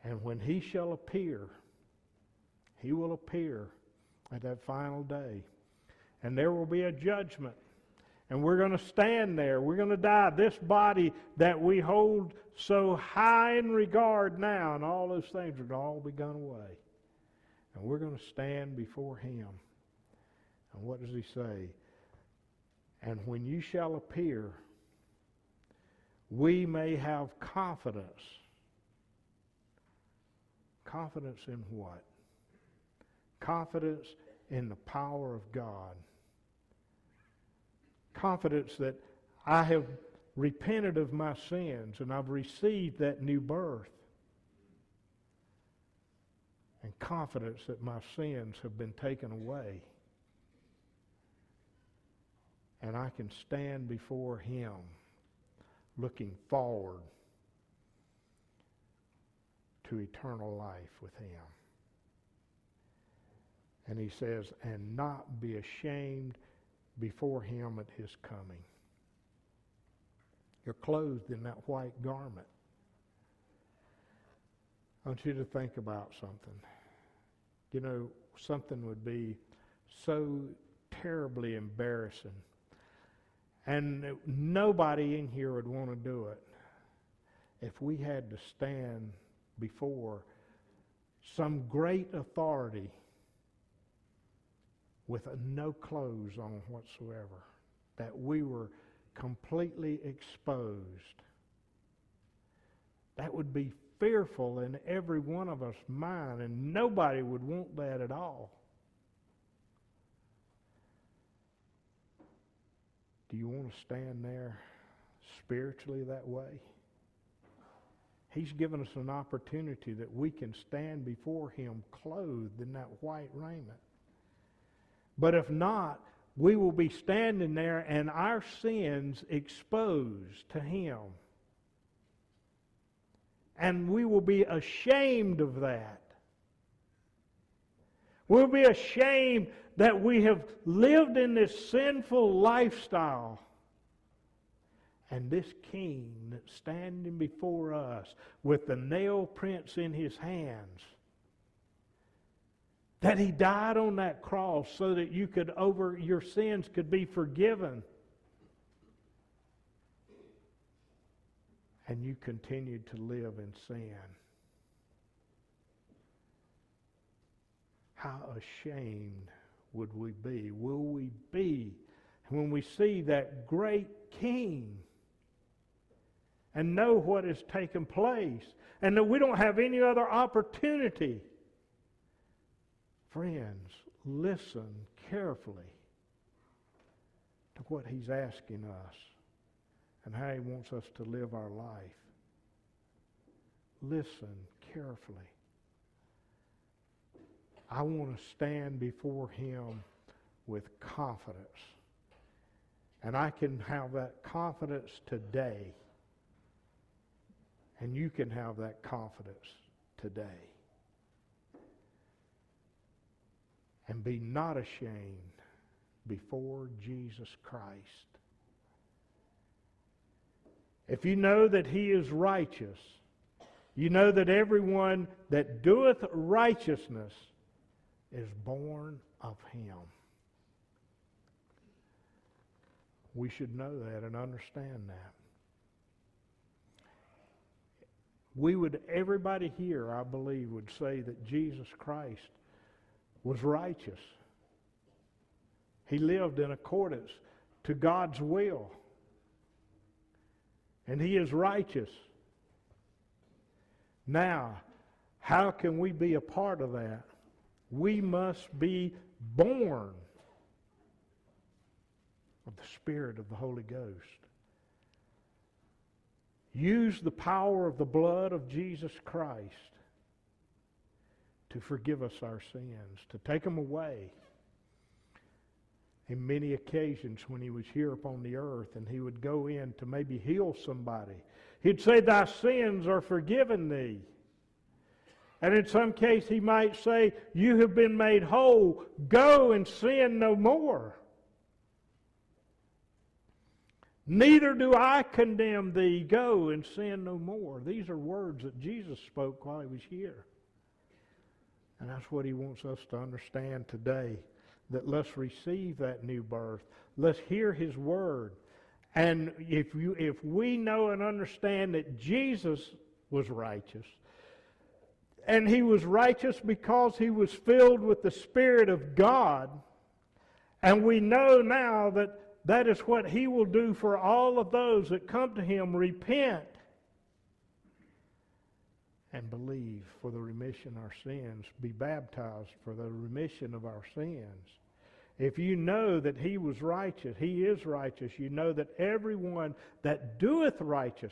And when he shall appear, he will appear at that final day. And there will be a judgment. And we're going to stand there. We're going to die. This body that we hold so high in regard now, and all those things are going to all be gone away. And we're going to stand before him. And what does he say? And when you shall appear, we may have confidence. Confidence in what? Confidence in the power of God. Confidence that I have repented of my sins and I've received that new birth. And confidence that my sins have been taken away. And I can stand before Him looking forward to eternal life with Him. And He says, and not be ashamed before Him at His coming. You're clothed in that white garment. I want you to think about something. You know, something would be so terribly embarrassing. And nobody in here would want to do it if we had to stand before some great authority with no clothes on whatsoever. That we were completely exposed. That would be fearful in every one of us mind, and nobody would want that at all. Do you want to stand there spiritually that way? He's given us an opportunity that we can stand before Him clothed in that white raiment. But if not, we will be standing there and our sins exposed to Him. And we will be ashamed of that. We'll be ashamed that we have lived in this sinful lifestyle. And this king that's standing before us with the nail prints in his hands that he died on that cross so that you could over your sins could be forgiven. And you continued to live in sin. How ashamed would we be? Will we be when we see that great king and know what has taken place and that we don't have any other opportunity. Friends, listen carefully to what he's asking us and how he wants us to live our life. Listen carefully. I want to stand before him with confidence. And I can have that confidence today. And you can have that confidence today. And be not ashamed before Jesus Christ. If you know that he is righteous, you know that everyone that doeth righteousness is born of him. We should know that and understand that. We would, everybody here, I believe, would say that Jesus Christ was righteous. He lived in accordance to God's will. And he is righteous. Now, how can we be a part of that? We must be born of the Spirit of the Holy Ghost. Use the power of the blood of Jesus Christ to forgive us our sins, to take them away. In many occasions when he was here upon the earth and he would go in to maybe heal somebody, he'd say, Thy sins are forgiven thee. And in some case, he might say, You have been made whole. Go and sin no more. Neither do I condemn thee. Go and sin no more. These are words that Jesus spoke while he was here. And that's what he wants us to understand today. That let's receive that new birth. Let's hear his word. And if you if we know and understand that Jesus was righteous, and he was righteous because he was filled with the Spirit of God, and we know now that that is what he will do for all of those that come to him, repent and believe for the remission of our sins, be baptized for the remission of our sins. If you know that he was righteous, he is righteous, you know that everyone that doeth righteousness,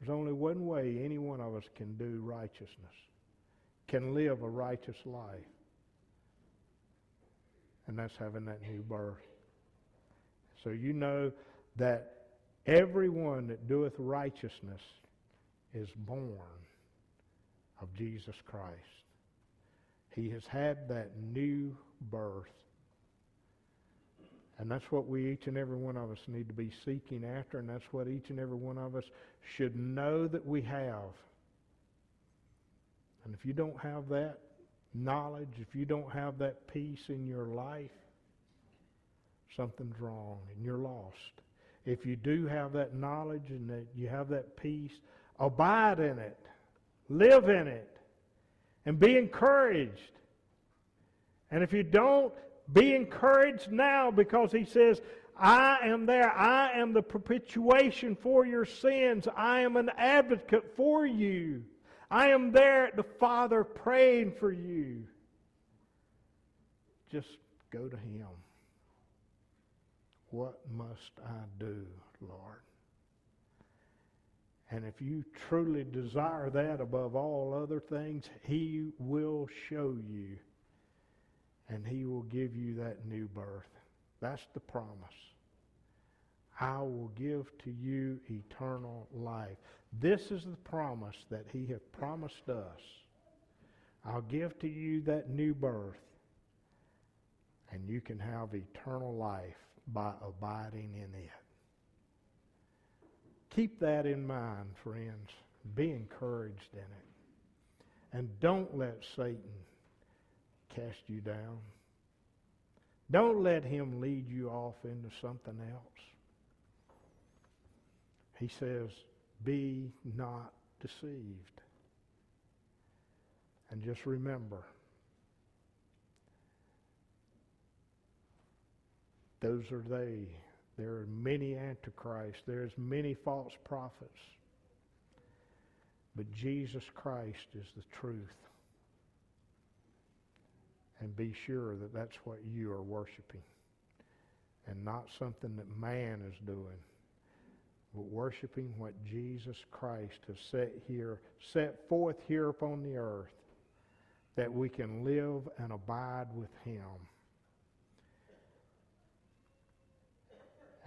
there's only one way any one of us can do righteousness, can live a righteous life. And that's having that new birth. So you know that everyone that doeth righteousness is born of Jesus Christ. He has had that new birth. And that's what we, each and every one of us, need to be seeking after, and that's what each and every one of us should know that we have. And if you don't have that knowledge, if you don't have that peace in your life, something's wrong and you're lost. If you do have that knowledge and that you have that peace, abide in it, live in it, and be encouraged. And if you don't, be encouraged now because he says, I am there. I am the propitiation for your sins. I am an advocate for you. I am there at the Father praying for you. Just go to him. What must I do, Lord? And if you truly desire that above all other things, He will show you. And He will give you that new birth. That's the promise. I will give to you eternal life. This is the promise that He hath promised us. I'll give to you that new birth, and you can have eternal life by abiding in it. Keep that in mind, friends. Be encouraged in it. And don't let Satan cast you down. Don't let him lead you off into something else. He says, be not deceived. And just remember, those are they There are many antichrists. There's many false prophets. But Jesus Christ is the truth. And be sure that that's what you are worshiping and not something that man is doing, but worshiping what Jesus Christ has set here, set forth here upon the earth, that we can live and abide with Him.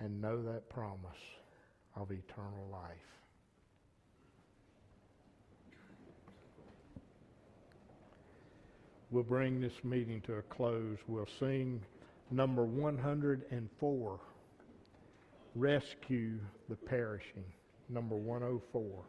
And know that promise of eternal life. We'll bring this meeting to a close. We'll sing number 104 Rescue the Perishing. Number 104.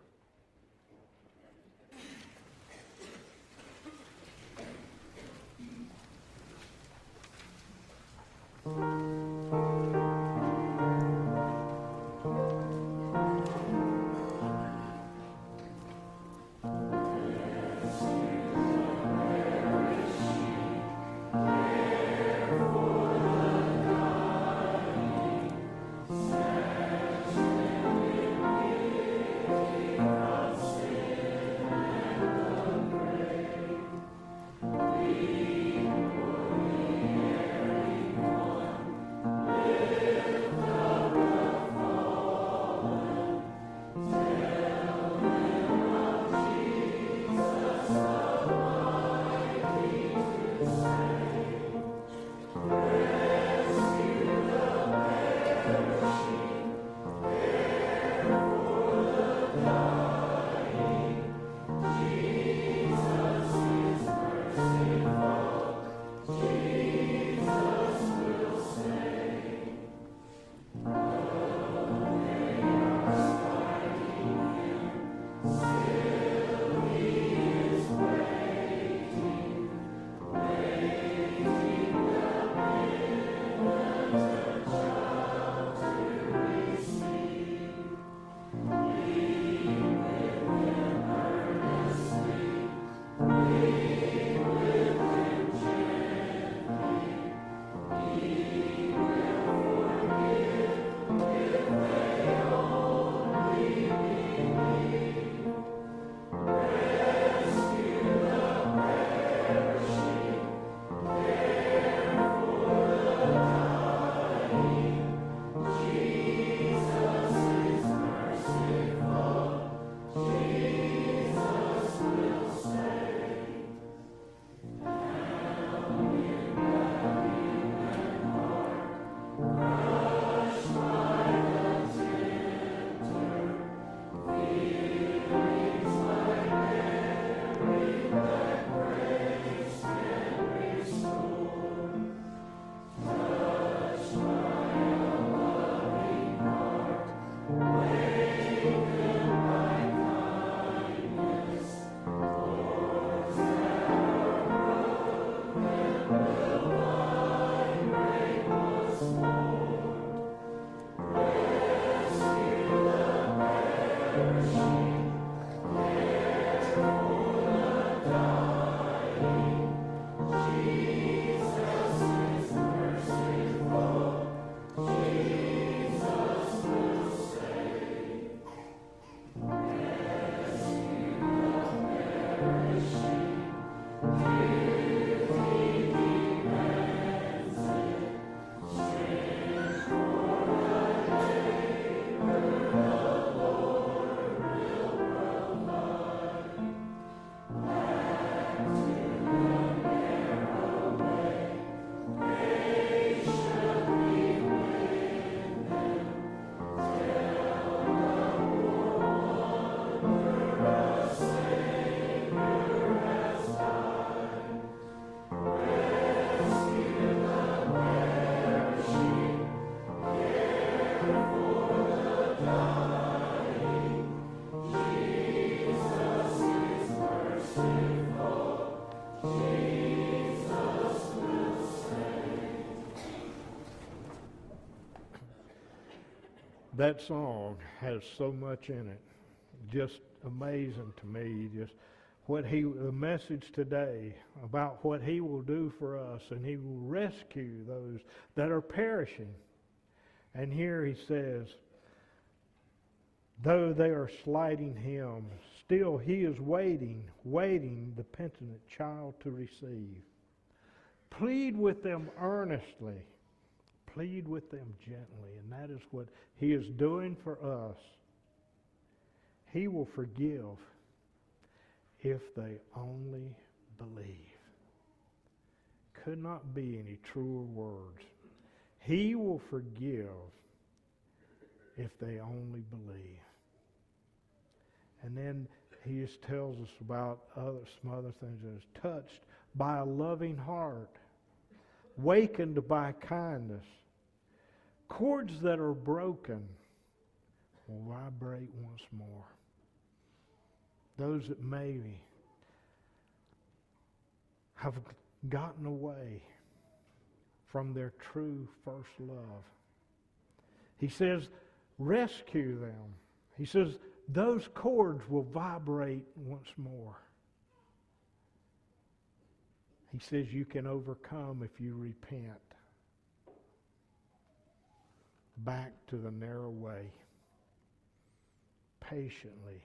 That song has so much in it. Just amazing to me. Just what he, the message today about what he will do for us, and he will rescue those that are perishing. And here he says, though they are slighting him, still he is waiting, waiting the penitent child to receive. Plead with them earnestly. Plead with them gently. And that is what he is doing for us. He will forgive if they only believe. Could not be any truer words. He will forgive if they only believe. And then he just tells us about other, some other things that is touched by a loving heart, wakened by kindness. Chords that are broken will vibrate once more. Those that maybe have gotten away from their true first love. He says, rescue them. He says, those chords will vibrate once more. He says you can overcome if you repent. Back to the narrow way. Patiently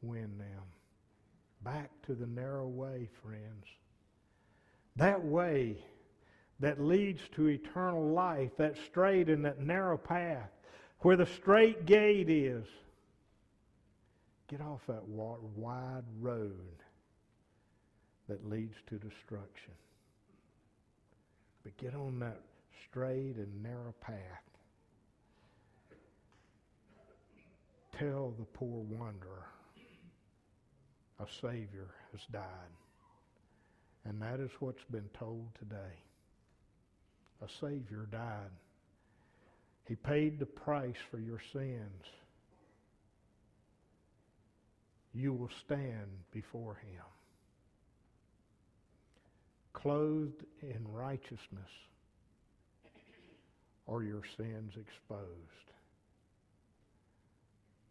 win them. Back to the narrow way, friends. That way that leads to eternal life, that straight and that narrow path, where the straight gate is. Get off that wide road that leads to destruction. But get on that straight and narrow path. Tell the poor wanderer a Savior has died. And that is what's been told today. A Savior died. He paid the price for your sins you will stand before him. Clothed in righteousness or your sins exposed.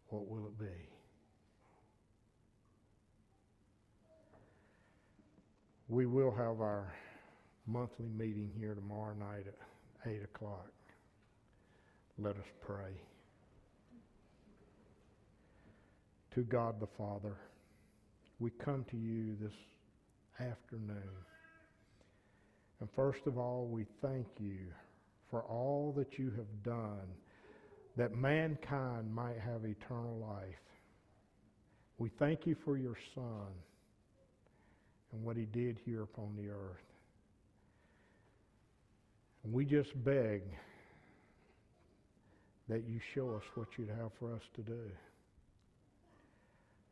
What will it be? We will have our monthly meeting here tomorrow night at 8 o'clock. Let us pray. to God the Father, we come to you this afternoon. And first of all, we thank you for all that you have done that mankind might have eternal life. We thank you for your Son and what he did here upon the earth. And we just beg that you show us what you'd have for us to do.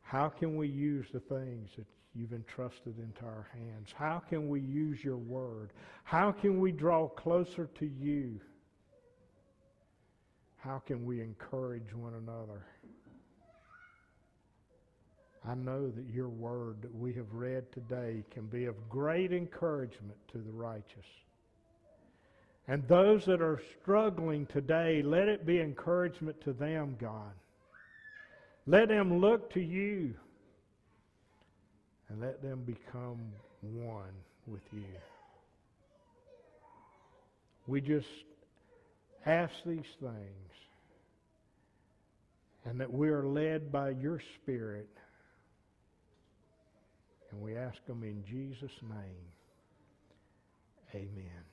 How can we use the things that you've entrusted into our hands? How can we use your word? How can we draw closer to you? How can we encourage one another? I know that your word that we have read today can be of great encouragement to the righteous. And those that are struggling today, let it be encouragement to them, God. Let them look to you and let them become one with you. We just ask these things and that we are led by your Spirit. And we ask them in Jesus' name. Amen.